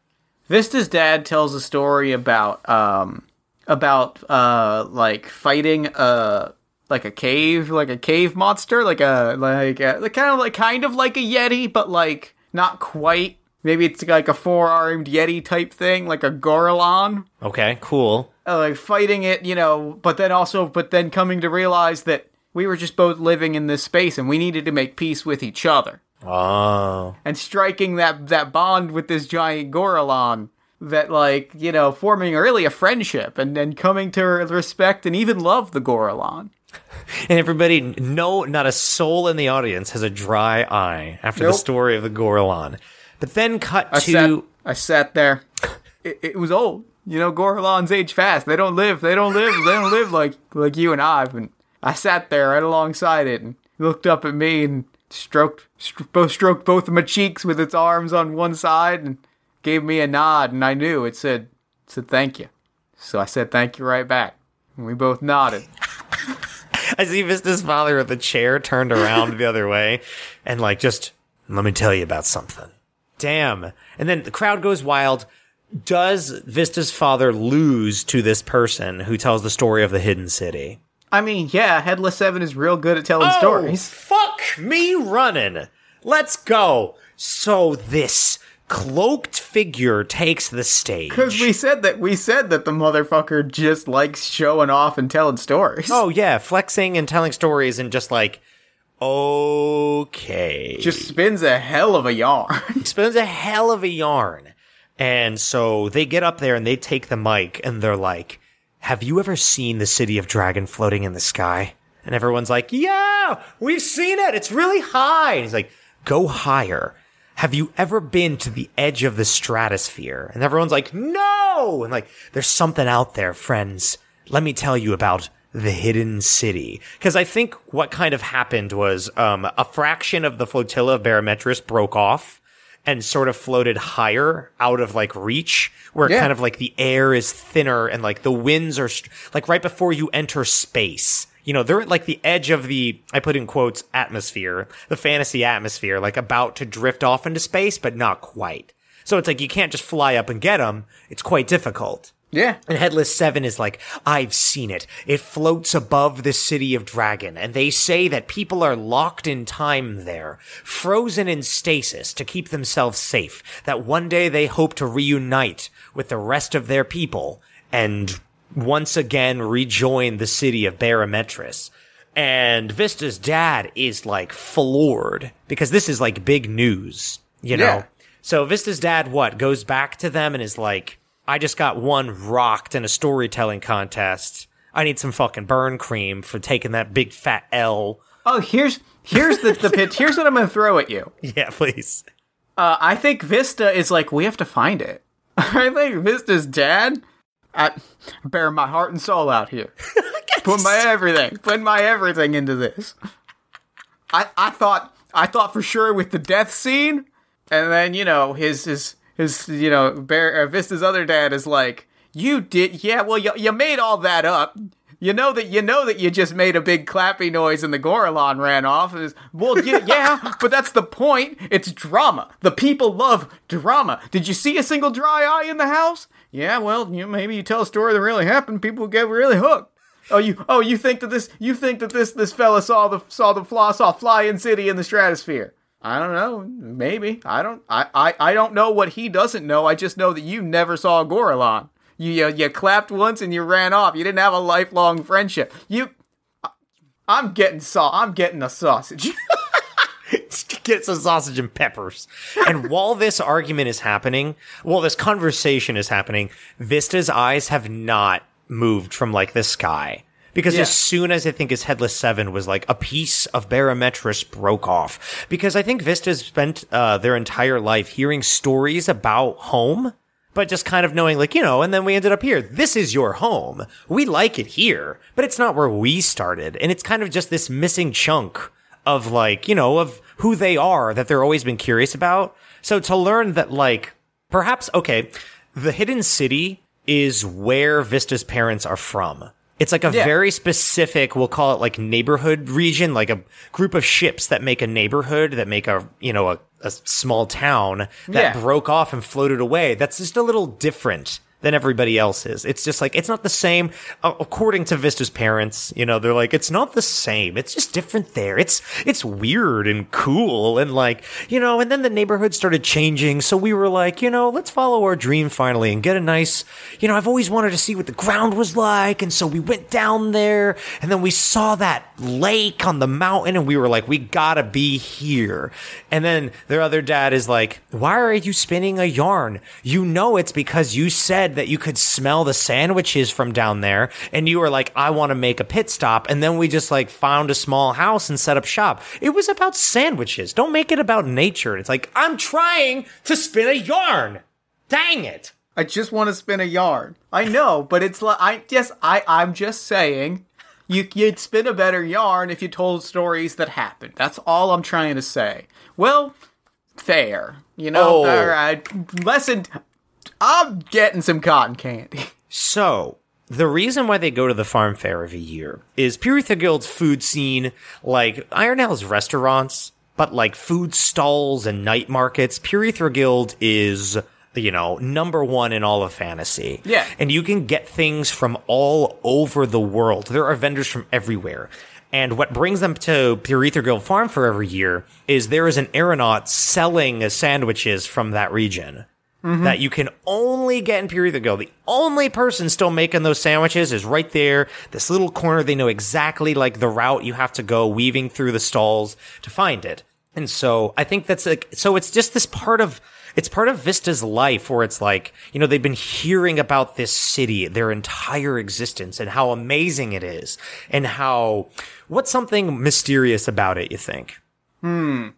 [SPEAKER 3] Vista's dad tells a story about um about uh like fighting uh like a cave like a cave monster like a like a, like kind of like kind of like a yeti but like not quite maybe it's like a four-armed yeti type thing like a gorillon
[SPEAKER 2] Okay, cool.
[SPEAKER 3] uh, like fighting it, you know, but then also, but then coming to realize that we were just both living in this space and we needed to make peace with each other.
[SPEAKER 2] Oh,
[SPEAKER 3] And striking that, that bond with this giant Gorillon that, like, you know, forming really a friendship and then coming to respect and even love the Gorillon.
[SPEAKER 2] and everybody, no, not a soul in the audience has a dry eye after the story of the Gorillon. But then cut
[SPEAKER 3] I
[SPEAKER 2] to
[SPEAKER 3] sat, I sat there. It, it was old. You know, Gorillons age fast. They don't live. They don't live. They don't live like like you and I. And I sat there right alongside it and looked up at me and stroked, st- both stroked both of my cheeks with its arms on one side and gave me a nod. And I knew it said it said thank you. So I said thank you right back. And we both nodded. [LAUGHS]
[SPEAKER 2] I see Vista's father with the chair turned around the other way and like just let me tell you about something. Damn. And then the crowd goes wild. Does Vista's father lose to this person who tells the story of the hidden city?
[SPEAKER 3] I mean, yeah, Headless Seven is real good at telling oh, stories.
[SPEAKER 2] fuck me running. Let's go. So this cloaked figure takes the stage.
[SPEAKER 3] Because we said that we said that the motherfucker just likes showing off and telling stories.
[SPEAKER 2] Oh yeah, flexing and telling stories and just like okay.
[SPEAKER 3] just spins a hell of a yarn. [LAUGHS]
[SPEAKER 2] spins a hell of a yarn. And so they get up there and they take the mic and they're like, Have you ever seen the city of Dragon floating in the sky? And everyone's like, yeah, we've seen it. It's really high. And he's like, go higher. Have you ever been to the edge of the stratosphere? And everyone's like, no. And like, there's something out there, friends. Let me tell you about the hidden city. Cause I think what kind of happened was, um, a fraction of the flotilla of Barometris broke off and sort of floated higher out of like reach where
[SPEAKER 3] Yeah.
[SPEAKER 2] kind of like the air is thinner and like the winds are st- like right before you enter space. You know, they're at like the edge of the, I put in quotes, atmosphere, the fantasy atmosphere, like about to drift off into space, but not quite. So it's like you can't just fly up and get them. It's quite difficult.
[SPEAKER 3] Yeah.
[SPEAKER 2] And Headless Seven is like, I've seen it. It floats above the city of Dragon, and they say that people are locked in time there, frozen in stasis to keep themselves safe, that one day they hope to reunite with the rest of their people and once again rejoin the city of Barometris. And Vista's dad is like floored because this is like big news, you know?
[SPEAKER 3] Yeah.
[SPEAKER 2] So Vista's dad, what, goes back to them and is like, I just got one rocked in a storytelling contest. I need some fucking burn cream for taking that big fat L.
[SPEAKER 3] Oh, here's here's the the pitch. Here's what I'm gonna throw at you. [LAUGHS]
[SPEAKER 2] Yeah, please.
[SPEAKER 3] Uh, I think Vista is like we have to find it. [LAUGHS] I think Vista's dad. I bear my heart and soul out here. [LAUGHS] Put my everything. Put my everything into this. I I thought I thought for sure with the death scene, and then you know his his his you know Bear, uh, Vista's other dad is like you did yeah well you you made all that up. You know that you know that you just made a big clappy noise and the Gorillon ran off. Is well, y- [LAUGHS] yeah, but that's the point. It's drama. The people love drama. Did you see a single dry eye in the house? Yeah, well, you maybe you tell a story that really happened, people get really hooked. Oh, you oh you think that this you think that this this fella saw the saw the fly saw flying city in the stratosphere? I don't know. Maybe I don't. I, I I don't know what he doesn't know. I just know that you never saw Gorillon. You, you you clapped once and you ran off. You didn't have a lifelong friendship. You. I'm getting saw. I'm getting a sausage. [LAUGHS]
[SPEAKER 2] Get some sausage and peppers. And while this argument is happening, while this conversation is happening, Vista's eyes have not moved from like the sky. Because
[SPEAKER 3] Yeah.
[SPEAKER 2] as soon as I think his Headless Seven was like a piece of Barometris broke off. Because I think Vista's spent uh, their entire life hearing stories about home, but just kind of knowing like, you know, and then we ended up here. This is your home. We like it here, but it's not where we started. And it's kind of just this missing chunk of like, you know, of who they are that they're always been curious about. So to learn that like, perhaps, okay, the hidden city is where Vista's parents are from. It's like a
[SPEAKER 3] Yeah.
[SPEAKER 2] very specific, we'll call it like neighborhood region, like a group of ships that make a neighborhood, that make a, you know, a, a small town that
[SPEAKER 3] Yeah.
[SPEAKER 2] broke off and floated away. That's just a little different than everybody else is. It's just like, it's not the same. Uh, according to Vista's parents, you know, they're like, it's not the same. It's just different there. It's, it's weird and cool and like, you know, and then the neighborhood started changing. So we were like, you know, let's follow our dream finally and get a nice, you know, I've always wanted to see what the ground was like. And so we went down there and then we saw that lake on the mountain and we were like, we gotta be here. And then their other dad is like, why are you spinning a yarn? You know, it's because you said that you could smell the sandwiches from down there and you were like, I want to make a pit stop. And then we just like found a small house and set up shop. It was about sandwiches. Don't make it about nature. It's like, I'm trying to spin a yarn. Dang it.
[SPEAKER 3] I just want to spin a yarn. I know, but it's like I yes, I I'm just saying. You, you'd spin a better yarn if you told stories that happened. That's all I'm trying to say. Well, fair. You know,
[SPEAKER 2] Oh.
[SPEAKER 3] all right. Lesson. I'm getting some cotton candy. [LAUGHS]
[SPEAKER 2] So, the reason why they go to the farm fair every year is Puretha Guild's food scene, like Iron Ironhell's restaurants, but like food stalls and night markets. Puretha Guild is, you know, number one in all of fantasy.
[SPEAKER 3] Yeah.
[SPEAKER 2] And you can get things from all over the world. There are vendors from everywhere. And what brings them to Puretha Guild Farm for every year is there is an aeronaut selling sandwiches from that region that you can only get in Puretha Guild. The only person still making those sandwiches is right there, this little corner. They know exactly like the route you have to go, weaving through the stalls to find it. And so I think that's like, so it's just this part of, it's part of Vista's life where it's like, you know, they've been hearing about this city their entire existence and how amazing it is and how, what's something mysterious about it, you think? Hmm.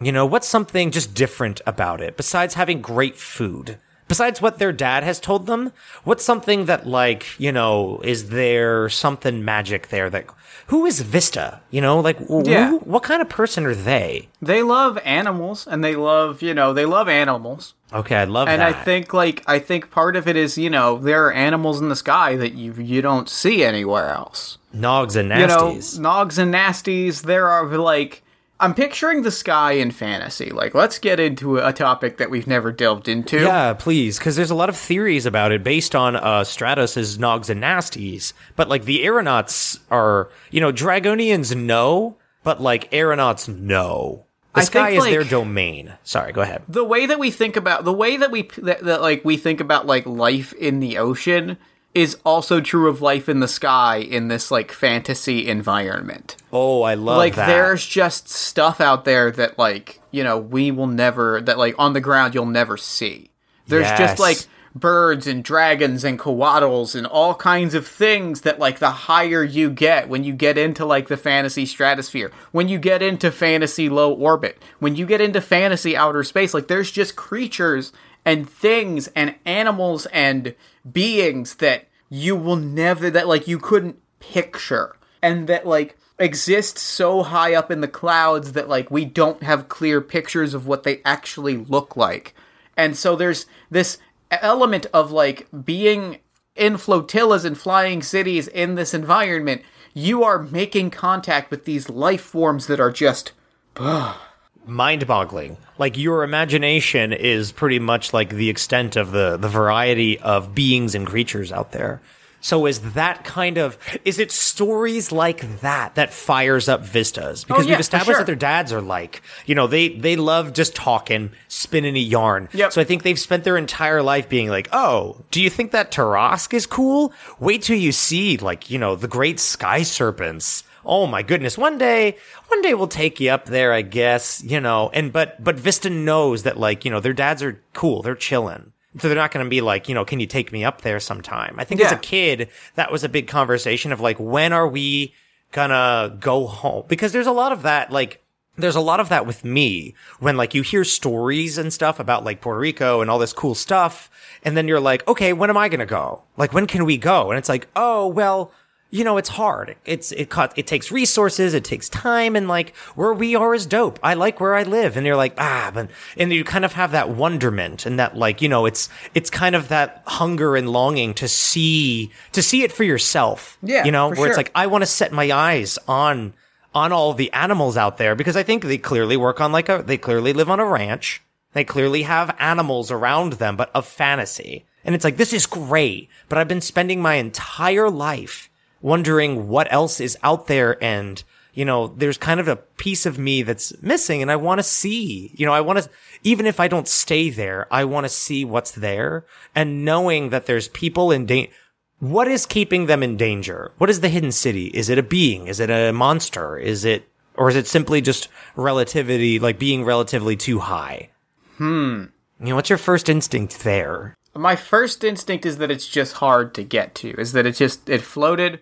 [SPEAKER 2] You know, what's something just different about it besides having great food? Besides what their dad has told them, what's something that like, you know, is there something magic there that who is Vista? You know, like
[SPEAKER 3] Yeah.
[SPEAKER 2] what kind of person are they?
[SPEAKER 3] They love animals and they love, you know, they love animals.
[SPEAKER 2] Okay, I love
[SPEAKER 3] And
[SPEAKER 2] that.
[SPEAKER 3] And I think like I think part of it is, you know, there are animals in the sky that you you don't see anywhere else.
[SPEAKER 2] Nogs and
[SPEAKER 3] You know,
[SPEAKER 2] nasties.
[SPEAKER 3] nogs and nasties, there are like I'm picturing the sky in fantasy. Like let's get into a topic that we've never delved into.
[SPEAKER 2] Yeah, please, because there's a lot of theories about it based on uh, Stratos' Nogs and Nasties. But like the aeronauts are, you know, Dragonians know, but like aeronauts know. The
[SPEAKER 3] I
[SPEAKER 2] sky
[SPEAKER 3] think,
[SPEAKER 2] is their domain. Sorry, go ahead.
[SPEAKER 3] the way that we think about the way that we that, that like we think about like life in the ocean is also true of life in the sky in this like fantasy environment.
[SPEAKER 2] Oh, I love it.
[SPEAKER 3] like
[SPEAKER 2] that.
[SPEAKER 3] there's just stuff out there that like you know we will never that like on the ground you'll never see there's
[SPEAKER 2] Yes.
[SPEAKER 3] just like birds and dragons and coatls and all kinds of things that like the higher you get when you get into like the fantasy stratosphere when you get into fantasy low orbit when you get into fantasy outer space like there's just creatures and things and animals and beings that you will never that like you couldn't picture and that like exist so high up in the clouds that like we don't have clear pictures of what they actually look like. And so there's this element of like being in flotillas and flying cities in this environment. You are making contact with these life forms that are just [SIGHS]
[SPEAKER 2] mind boggling. Like your imagination is pretty much like the extent of the the variety of beings and creatures out there. So is that kind of is it stories like that that fires up vistas? Oh, because
[SPEAKER 3] Oh, yeah,
[SPEAKER 2] we've established
[SPEAKER 3] sure.
[SPEAKER 2] that their dads are like, you know, they they love just talking, spinning a yarn.
[SPEAKER 3] Yep.
[SPEAKER 2] So I think they've spent their entire life being like, "Oh, do you think that Tarrasque is cool? Wait till you see like, you know, the great sky serpents." Oh my goodness. One day, one day we'll take you up there, I guess, you know. And but but Vista knows that like, you know, their dads are cool. They're chilling. So they're not going to be like, you know, can you take me up there sometime? I think as a kid, that was a big conversation of like, when are we gonna go home? Because there's a lot of that, like, there's a lot of that with me when like you hear stories and stuff about like Puerto Rico and all this cool stuff. And then you're like, okay, when am I going to go? Like, when can we go? And it's like, oh, well, you know, it's hard. It's, it cut, it takes resources. It takes time. And like where we are is dope. I like where I live. And you're like, ah, but, and you kind of have that wonderment and that like, you know, it's, it's kind of that hunger and longing to see, to see it for yourself.
[SPEAKER 3] Yeah,
[SPEAKER 2] You know, where it's like, I want to set my eyes on, on all the animals out there because I think they clearly work on like a, they clearly live on a ranch. They clearly have animals around them, but of fantasy. And it's like, this is great, but I've been spending my entire life wondering what else is out there. And, you know, there's kind of a piece of me that's missing and I want to see, you know, I want to, even if I don't stay there, I want to see what's there and knowing that there's people in danger. What is keeping them in danger? What is the hidden city? Is it a being? Is it a monster? Is it, or is it simply just relativity, like being relatively too high? Hmm. You know, what's your first instinct there?
[SPEAKER 3] my first instinct is that it's just hard to get to. Is that it just it floated?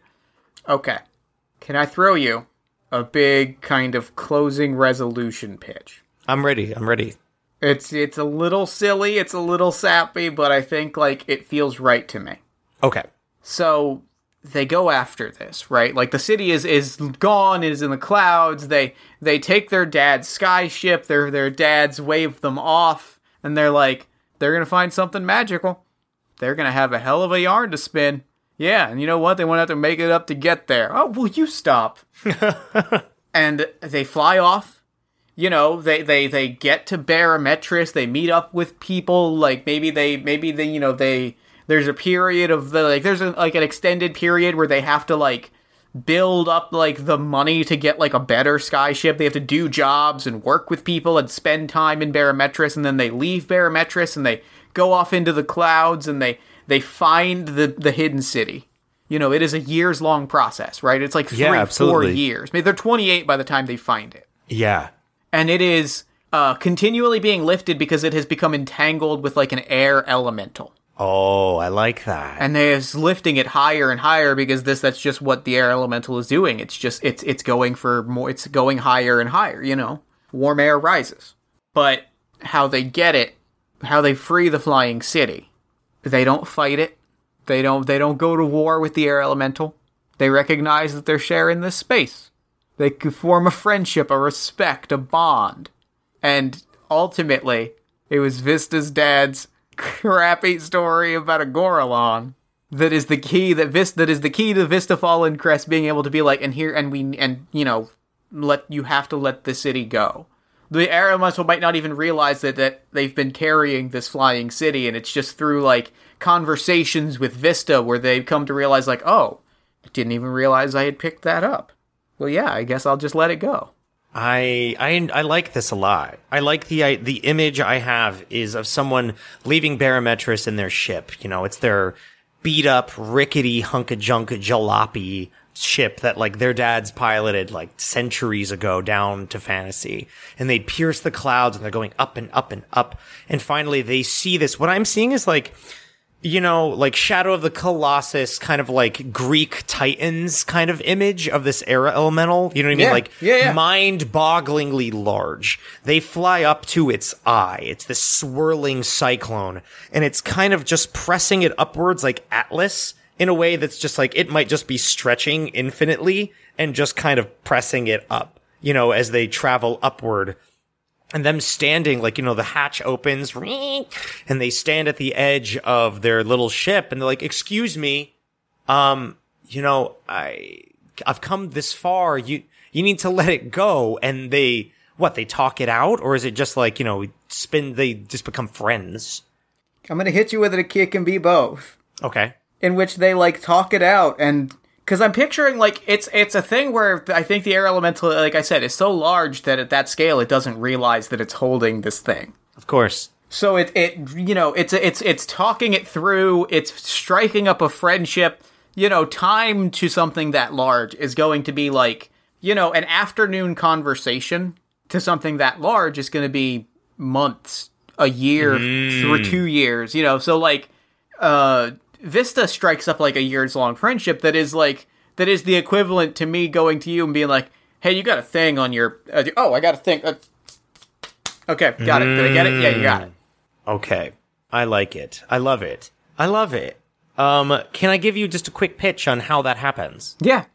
[SPEAKER 3] Okay. Can I throw you a big kind of closing resolution pitch?
[SPEAKER 2] I'm ready. I'm ready.
[SPEAKER 3] It's it's a little silly, it's a little sappy, but I think like it feels right to me.
[SPEAKER 2] Okay.
[SPEAKER 3] So they go after this, right? Like the city is is gone, is in the clouds. They they take their dad's skyship. Their their dads wave them off, and they're like, they're gonna find something magical. They're gonna have a hell of a yarn to spin. Yeah, and you know what? They won't have to make it up to get there. Oh, will you stop? [LAUGHS] and they fly off you know they they they get to barometris they meet up with people like maybe they maybe they you know they there's a period of the like there's a, like an extended period where they have to like build up like the money to get like a better skyship they have to do jobs and work with people and spend time in barometris and then they leave barometris and they go off into the clouds and they they find the the hidden city you know it is a years long process right it's like three
[SPEAKER 2] Yeah,
[SPEAKER 3] four years maybe they're 28 by the time they find it
[SPEAKER 2] Yeah.
[SPEAKER 3] and it is uh, continually being lifted because it has become entangled with like an air elemental.
[SPEAKER 2] Oh, I like that.
[SPEAKER 3] and they is lifting it higher and higher because this that's just what the air elemental is doing. It's just it's it's going for more it's going higher and higher, you know. Warm air rises. But how they get it, how they free the flying city. They don't fight it. They don't they don't go to war with the air elemental. They recognize that they're sharing this space. They form a friendship, a respect, a bond. And ultimately, it was Vista's dad's [LAUGHS] crappy story about a Gorillon that is the key that Vista that is the key to Vista Fallen Crest being able to be like and here and we and you know let you have to let the city go. The air elemental might not even realize that that they've been carrying this flying city and it's just through like conversations with Vista where they come to realize like oh I didn't even realize I had picked that up. Well yeah, I guess I'll just let it go.
[SPEAKER 2] I I I like this a lot. I like the I, the image I have is of someone leaving Barometris in their ship. You know, it's their beat up, rickety, hunk of junk jalopy ship that like their dads piloted like centuries ago down to fantasy. And they pierce the clouds and they're going up and up and up. And finally they see this. What I'm seeing is like you know, like Shadow of the Colossus, kind of like Greek Titans kind of image of this air elemental. You know what I mean?
[SPEAKER 3] Yeah.
[SPEAKER 2] Like
[SPEAKER 3] Yeah, yeah.
[SPEAKER 2] mind bogglingly large. They fly up to its eye. It's this swirling cyclone and it's kind of just pressing it upwards like Atlas in a way that's just like it might just be stretching infinitely and just kind of pressing it up, you know, as they travel upward. And them standing like you know the hatch opens and they stand at the edge of their little ship and they're like excuse me um you know i i've come this far. You you need to let it go. And they what they talk it out? Or is it just like you know spin they just become friends?
[SPEAKER 3] I'm gonna hit you with it. a kick can be both.
[SPEAKER 2] okay
[SPEAKER 3] in which they like talk it out and because i'm picturing like it's it's a thing where i think the air elemental like i said is so large that at that scale it doesn't realize that it's holding this thing.
[SPEAKER 2] Of course.
[SPEAKER 3] So it it you know it's it's it's talking it through it's striking up a friendship you know time to something that large is going to be like you know an afternoon conversation to something that large is going to be months a year through two years you know? So like uh Vista strikes up like a years long friendship that is like that is the equivalent to me going to you and being like, "Hey, you got a thing on your uh, oh, I got a thing." Uh, okay, got it. Did I get it? Yeah, you got it.
[SPEAKER 2] okay i like it i love it i love it um can i give you just a quick pitch on how that happens
[SPEAKER 3] Yeah.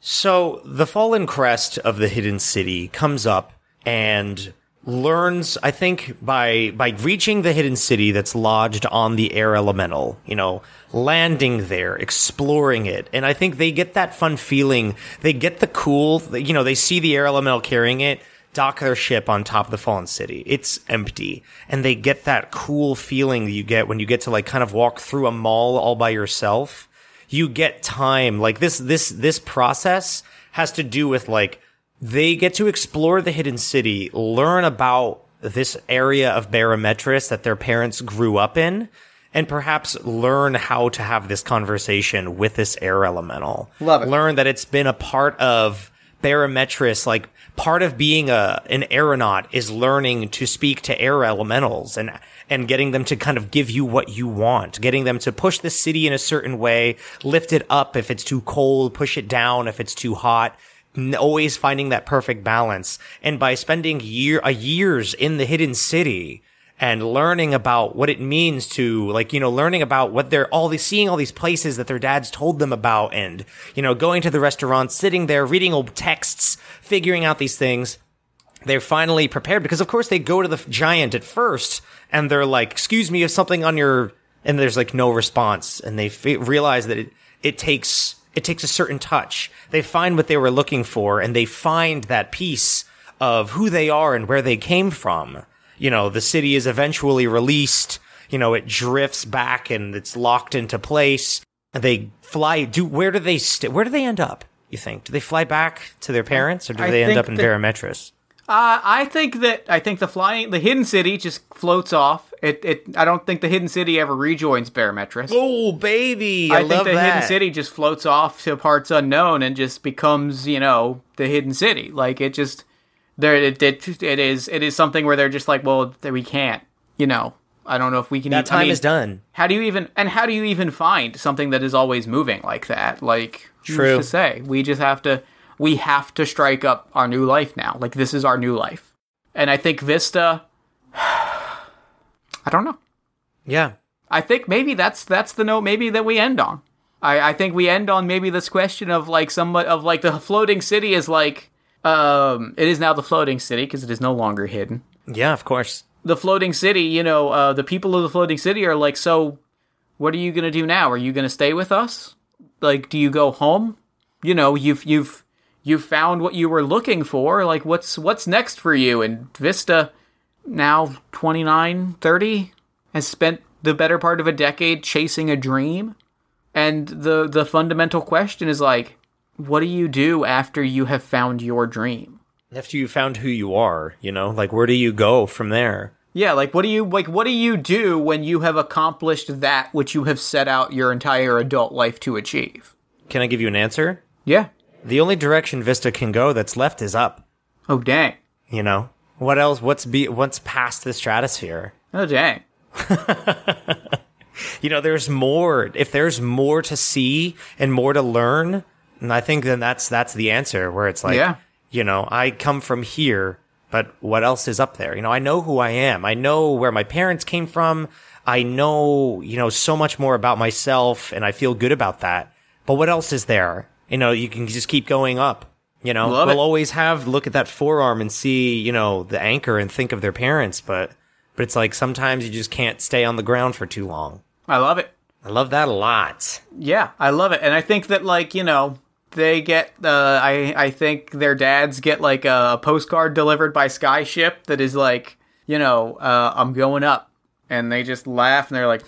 [SPEAKER 2] So the fallen crest of the hidden city comes up and learns, I think, by by reaching the hidden city that's lodged on the air elemental, you know, landing there, exploring it. And I think they get that fun feeling. They get the cool, you know, they see the air elemental carrying it, dock their ship on top of the fallen city. It's empty. And they get that cool feeling that you get when you get to like kind of walk through a mall all by yourself you get time like this this this process has to do with like they get to explore the hidden city learn about this area of barometris that their parents grew up in and perhaps learn how to have this conversation with this air elemental
[SPEAKER 3] Love it.
[SPEAKER 2] learn that it's been a part of barometris like part of being a an aeronaut is learning to speak to air elementals and and getting them to kind of give you what you want, getting them to push the city in a certain way, lift it up if it's too cold, push it down if it's too hot, always finding that perfect balance. And by spending year, a years in the hidden city and learning about what it means to, like, you know, learning about what they're all these, seeing all these places that their dads told them about and, you know, going to the restaurant sitting there, reading old texts, figuring out these things they're finally prepared because of course they go to the giant at first and they're like excuse me have something on your and there's like no response and they f- realize that it, it takes it takes a certain touch. They find what they were looking for and they find that piece of who they are and where they came from. You know the city is eventually released. You know it drifts back and it's locked into place. And they fly do where do they st- where do they end up you think? Do they fly back to their parents or do
[SPEAKER 3] I
[SPEAKER 2] they end up in
[SPEAKER 3] that-
[SPEAKER 2] barometris
[SPEAKER 3] Uh, I think that I think the flying the hidden city just floats off. It it I don't think the hidden city ever rejoins Barometris.
[SPEAKER 2] Oh, baby! I,
[SPEAKER 3] I think the
[SPEAKER 2] that.
[SPEAKER 3] hidden city just floats off to parts unknown and just becomes, you know, the hidden city. Like it just There, it, it, it is it is something where they're just like, well, we can't. You know, I don't know if we can.
[SPEAKER 2] That
[SPEAKER 3] even- I
[SPEAKER 2] time
[SPEAKER 3] mean,
[SPEAKER 2] is done.
[SPEAKER 3] How do you even and how do you even find something that is always moving like that? Like
[SPEAKER 2] True.
[SPEAKER 3] to say we just have to we have to strike up our new life now. Like this is our new life, and I think Vista. [SIGHS] I don't know.
[SPEAKER 2] Yeah.
[SPEAKER 3] I think maybe that's that's the note maybe that we end on. I, I think we end on maybe this question of like somewhat of like the floating city is like um it is now the floating city because it is no longer hidden.
[SPEAKER 2] Yeah, of course.
[SPEAKER 3] The floating city, you know, uh, the people of the floating city are like, so what are you gonna do now? Are you gonna stay with us? Like, do you go home? You know, you've you've you've found what you were looking for. Like, what's what's next for you? And Vista, now 29, 30, has spent the better part of a decade chasing a dream. And the the fundamental question is like, what do you do after you have found your dream?
[SPEAKER 2] After you found who you are, you know, like where do you go from there?
[SPEAKER 3] Yeah, like what do you like what do you do when you have accomplished that which you have set out your entire adult life to achieve?
[SPEAKER 2] Can I give you an answer?
[SPEAKER 3] Yeah.
[SPEAKER 2] The only direction Vista can go that's left is up.
[SPEAKER 3] Oh dang.
[SPEAKER 2] You know what else? What's be what's past the stratosphere?
[SPEAKER 3] Oh dang. [LAUGHS]
[SPEAKER 2] You know, there's more. If there's more to see and more to learn, and I think then that's that's the answer. Where it's like,
[SPEAKER 3] Yeah.
[SPEAKER 2] you know, I come from here, but what else is up there? You know, I know who I am. I know where my parents came from. I know, you know, so much more about myself, and I feel good about that. But what else is there? You know, you can just keep going up. You know,
[SPEAKER 3] Love
[SPEAKER 2] we'll
[SPEAKER 3] it.
[SPEAKER 2] always have look at that forearm and see, you know, the anchor and think of their parents, but but it's like sometimes you just can't stay on the ground for too long.
[SPEAKER 3] I love it.
[SPEAKER 2] I love that a lot.
[SPEAKER 3] Yeah, I love it. And I think that like, you know, they get uh I I think their dads get like a postcard delivered by Skyship that is like, you know, uh I'm going up. And they just laugh and they're like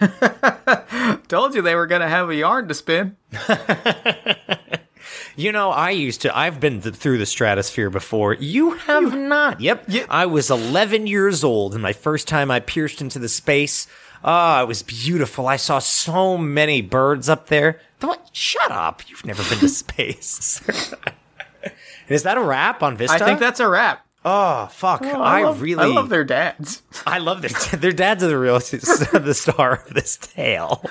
[SPEAKER 3] [LAUGHS] Told you they were gonna have a yarn to spin. [LAUGHS]
[SPEAKER 2] You know, I used to, I've been th- through the stratosphere before. You have not. Yep. I was 11 years old and my first time I pierced into the space. Ah, it was beautiful. I saw so many birds up there. What? Shut up. You've never been to [LAUGHS] space. Is that a wrap on Vista?
[SPEAKER 3] I think that's a wrap.
[SPEAKER 2] Oh, fuck. Oh, I,
[SPEAKER 3] love,
[SPEAKER 2] really.
[SPEAKER 3] I love their dads.
[SPEAKER 2] I love their [LAUGHS] [LAUGHS] their dads are the real [LAUGHS] the star of this tale.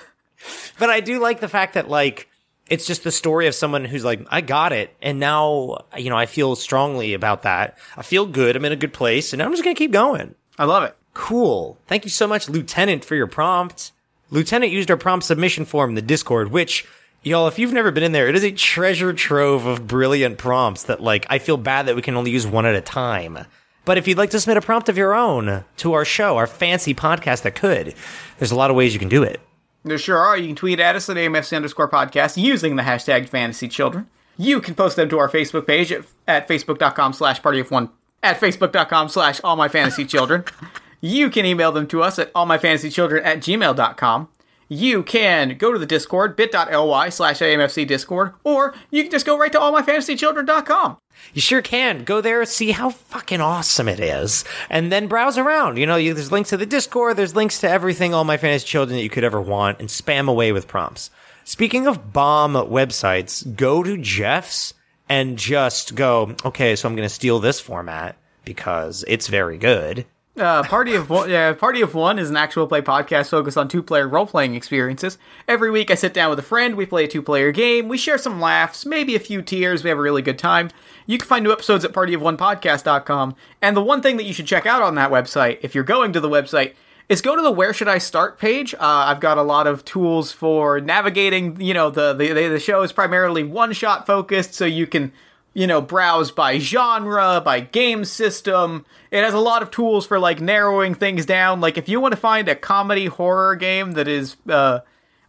[SPEAKER 2] But I do like the fact that like it's just the story of someone who's like, I got it, and now you know I feel strongly about that. I feel good. I'm in a good place, and I'm just gonna keep going.
[SPEAKER 3] I love it.
[SPEAKER 2] Cool. Thank you so much, Lieutenant, for your prompt. Lieutenant used our prompt submission form in the Discord, which y'all, if you've never been in there, it is a treasure trove of brilliant prompts that like I feel bad that we can only use one at a time. But if you'd like to submit a prompt of your own to our show, our fancy podcast that could, there's a lot of ways you can do it.
[SPEAKER 3] There sure are. You can tweet at us at AMFC underscore podcast using the hashtag fantasy children. You can post them to our Facebook page at, at facebook.com slash party of one at facebook.com slash all my fantasy children. [LAUGHS] You can email them to us at allmyfantasychildren at gmail.com. You can go to the Discord, bit.ly slash AMFC Discord, or you can just go right to allmyfantasychildren.com.
[SPEAKER 2] You sure can. Go there, see how fucking awesome it is, and then browse around. You know, you, there's links to the Discord, there's links to everything, all my fantasy children that you could ever want, and spam away with prompts. Speaking of bomb websites, go to Jeff's and just go, okay, so I'm going to steal this format because it's very good.
[SPEAKER 3] Uh, Party of One, Party of One is an actual play podcast focused on two-player role-playing experiences. Every week, I sit down with a friend, we play a two-player game, we share some laughs, maybe a few tears, we have a really good time. You can find new episodes at partyofonepodcast.com. And the one thing that you should check out on that website, if you're going to the website, is go to the Where Should I Start page. Uh, I've got a lot of tools for navigating. You know, the the the show is primarily one-shot focused, so you can you know, browse by genre, by game system. It has a lot of tools for like narrowing things down. Like if you want to find a comedy horror game that is uh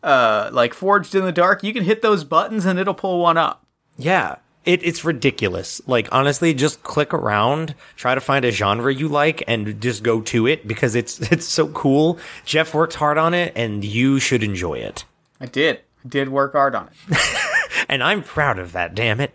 [SPEAKER 3] uh like forged in the dark, you can hit those buttons and it'll pull one up.
[SPEAKER 2] Yeah. It, it's ridiculous. Like honestly, just click around, try to find a genre you like, and just go to it because it's [LAUGHS] it's so cool. Jeff worked hard on it, and you should enjoy it.
[SPEAKER 3] I did. I did work hard on it. [LAUGHS]
[SPEAKER 2] and I'm proud of that. Damn it.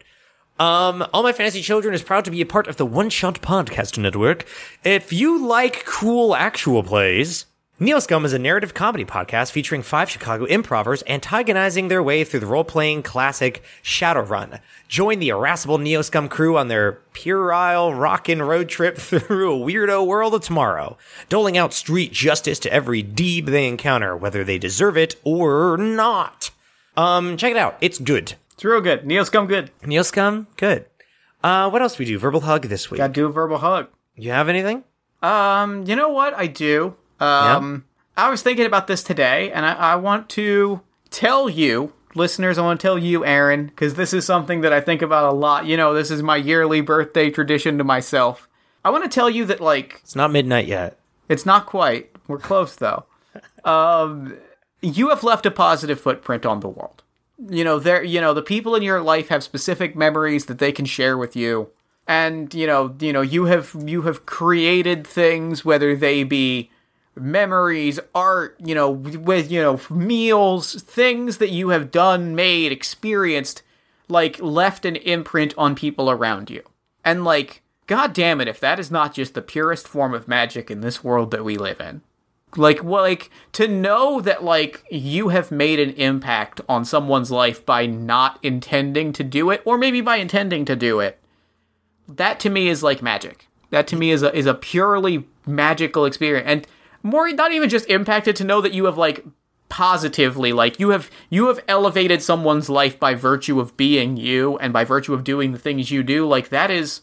[SPEAKER 2] Um, All My Fantasy Children is proud to be a part of the One Shot Podcast Network. If you like cool actual plays, Neo Scum is a narrative comedy podcast featuring five Chicago improvers antagonizing their way through the role-playing classic Shadowrun. Join the irascible Neo Scum crew on their puerile rockin' road trip [LAUGHS] through a weirdo world of tomorrow, doling out street justice to every deeb they encounter, whether they deserve it or not. Um, check it out. It's good.
[SPEAKER 3] It's real good. Neo Scum good.
[SPEAKER 2] Neo Scum, good. Uh, what else do we do? Verbal hug this week.
[SPEAKER 3] Gotta do a verbal hug.
[SPEAKER 2] You have anything?
[SPEAKER 3] Um, you know what? I do. Um, I was thinking about this today, and I, I want to tell you, listeners, I want to tell you, Aaron, because this is something that I think about a lot. You know, this is my yearly birthday tradition to myself. I want to tell you that, like,
[SPEAKER 2] It's not midnight yet.
[SPEAKER 3] it's not quite. We're close, though. [LAUGHS] um, you have left a positive footprint on the world. You know, there. You know, the people in your life have specific memories that they can share with you, and you know, you know, you have you have created things, whether they be memories, art, you know, with you know, meals, things that you have done, made, experienced, like left an imprint on people around you, and like. God damn it, if that is not just the purest form of magic in this world that we live in like well, like to know that like you have made an impact on someone's life by not intending to do it or maybe by intending to do it that to me is like magic. That to me is a is a purely magical experience. And more not even just impacted to know that you have like positively like you have you have elevated someone's life by virtue of being you and by virtue of doing the things you do. Like that is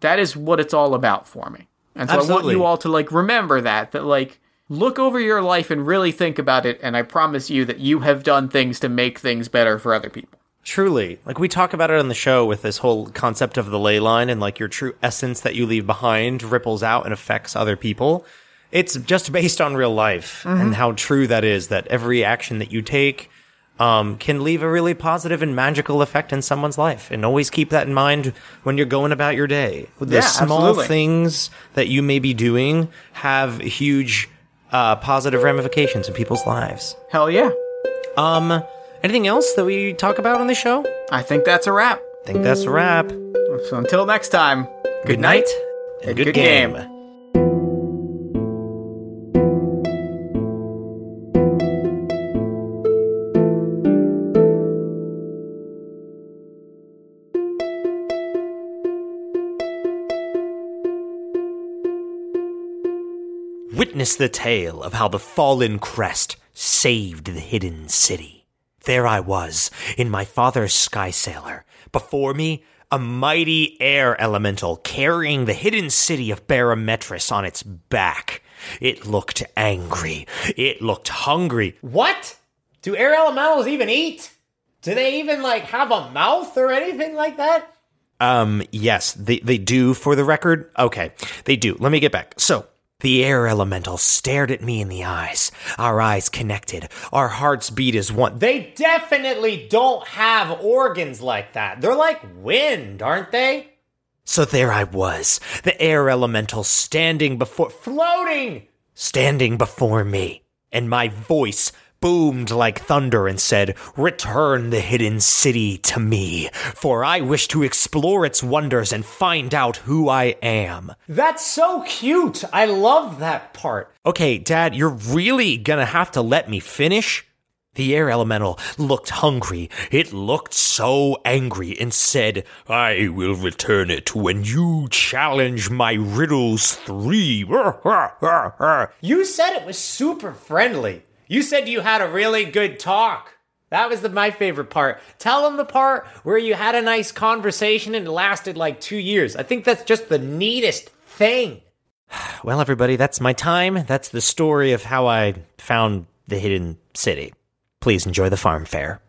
[SPEAKER 3] that is what it's all about for me. And so i want you all to like remember that that like look over your life and really think about it and i promise you that you have done things to make things better for other people
[SPEAKER 2] Truly. Like we talk about it on the show with this whole concept of the ley line and like your true essence that you leave behind ripples out and affects other people. It's just based on real life and how true that is that every action that you take um, can leave a really positive and magical effect in someone's life. And always keep that in mind when you're going about your day. The
[SPEAKER 3] Yeah,
[SPEAKER 2] small
[SPEAKER 3] absolutely.
[SPEAKER 2] things that you may be doing have huge uh, positive ramifications in people's lives.
[SPEAKER 3] hell yeah
[SPEAKER 2] Um, anything else that we talk about on the show?
[SPEAKER 3] i think that's a wrap
[SPEAKER 2] I think that's a wrap.
[SPEAKER 3] so until next time
[SPEAKER 2] Good night and good,
[SPEAKER 3] good
[SPEAKER 2] game.
[SPEAKER 3] game.
[SPEAKER 2] Witness the tale of how the fallen crest saved the hidden city. There I was, in my father's sky sailor. Before me, a mighty air elemental carrying the hidden city of Barometris on its back. It looked angry. It looked hungry. What? Do air elementals even eat? Do they even, like, have a mouth or anything like that? Um, yes, they, they do for the record. Okay, they do. Let me get back. So, the air elemental stared at me in the eyes. Our eyes connected. Our hearts beat as one. They definitely don't have organs like that. They're like wind, aren't they? So there I was, the air elemental standing before, floating, standing before me. And my voice boomed like thunder and said, Return the hidden city to me, for I wish to explore its wonders and find out who I am. That's so cute. I love that part. Okay, Dad, you're really gonna have to let me finish? The air elemental looked hungry. It looked so angry and said, I will return it when you challenge my riddles three. [LAUGHS] You said it was super friendly. You said you had a really good talk. That was the, my favorite part. Tell them the part where you had a nice conversation and it lasted like two years. I think that's just the neatest thing. [SIGHS] Well, everybody, that's my time. That's the story of how I found the hidden city. Please enjoy the farm fair.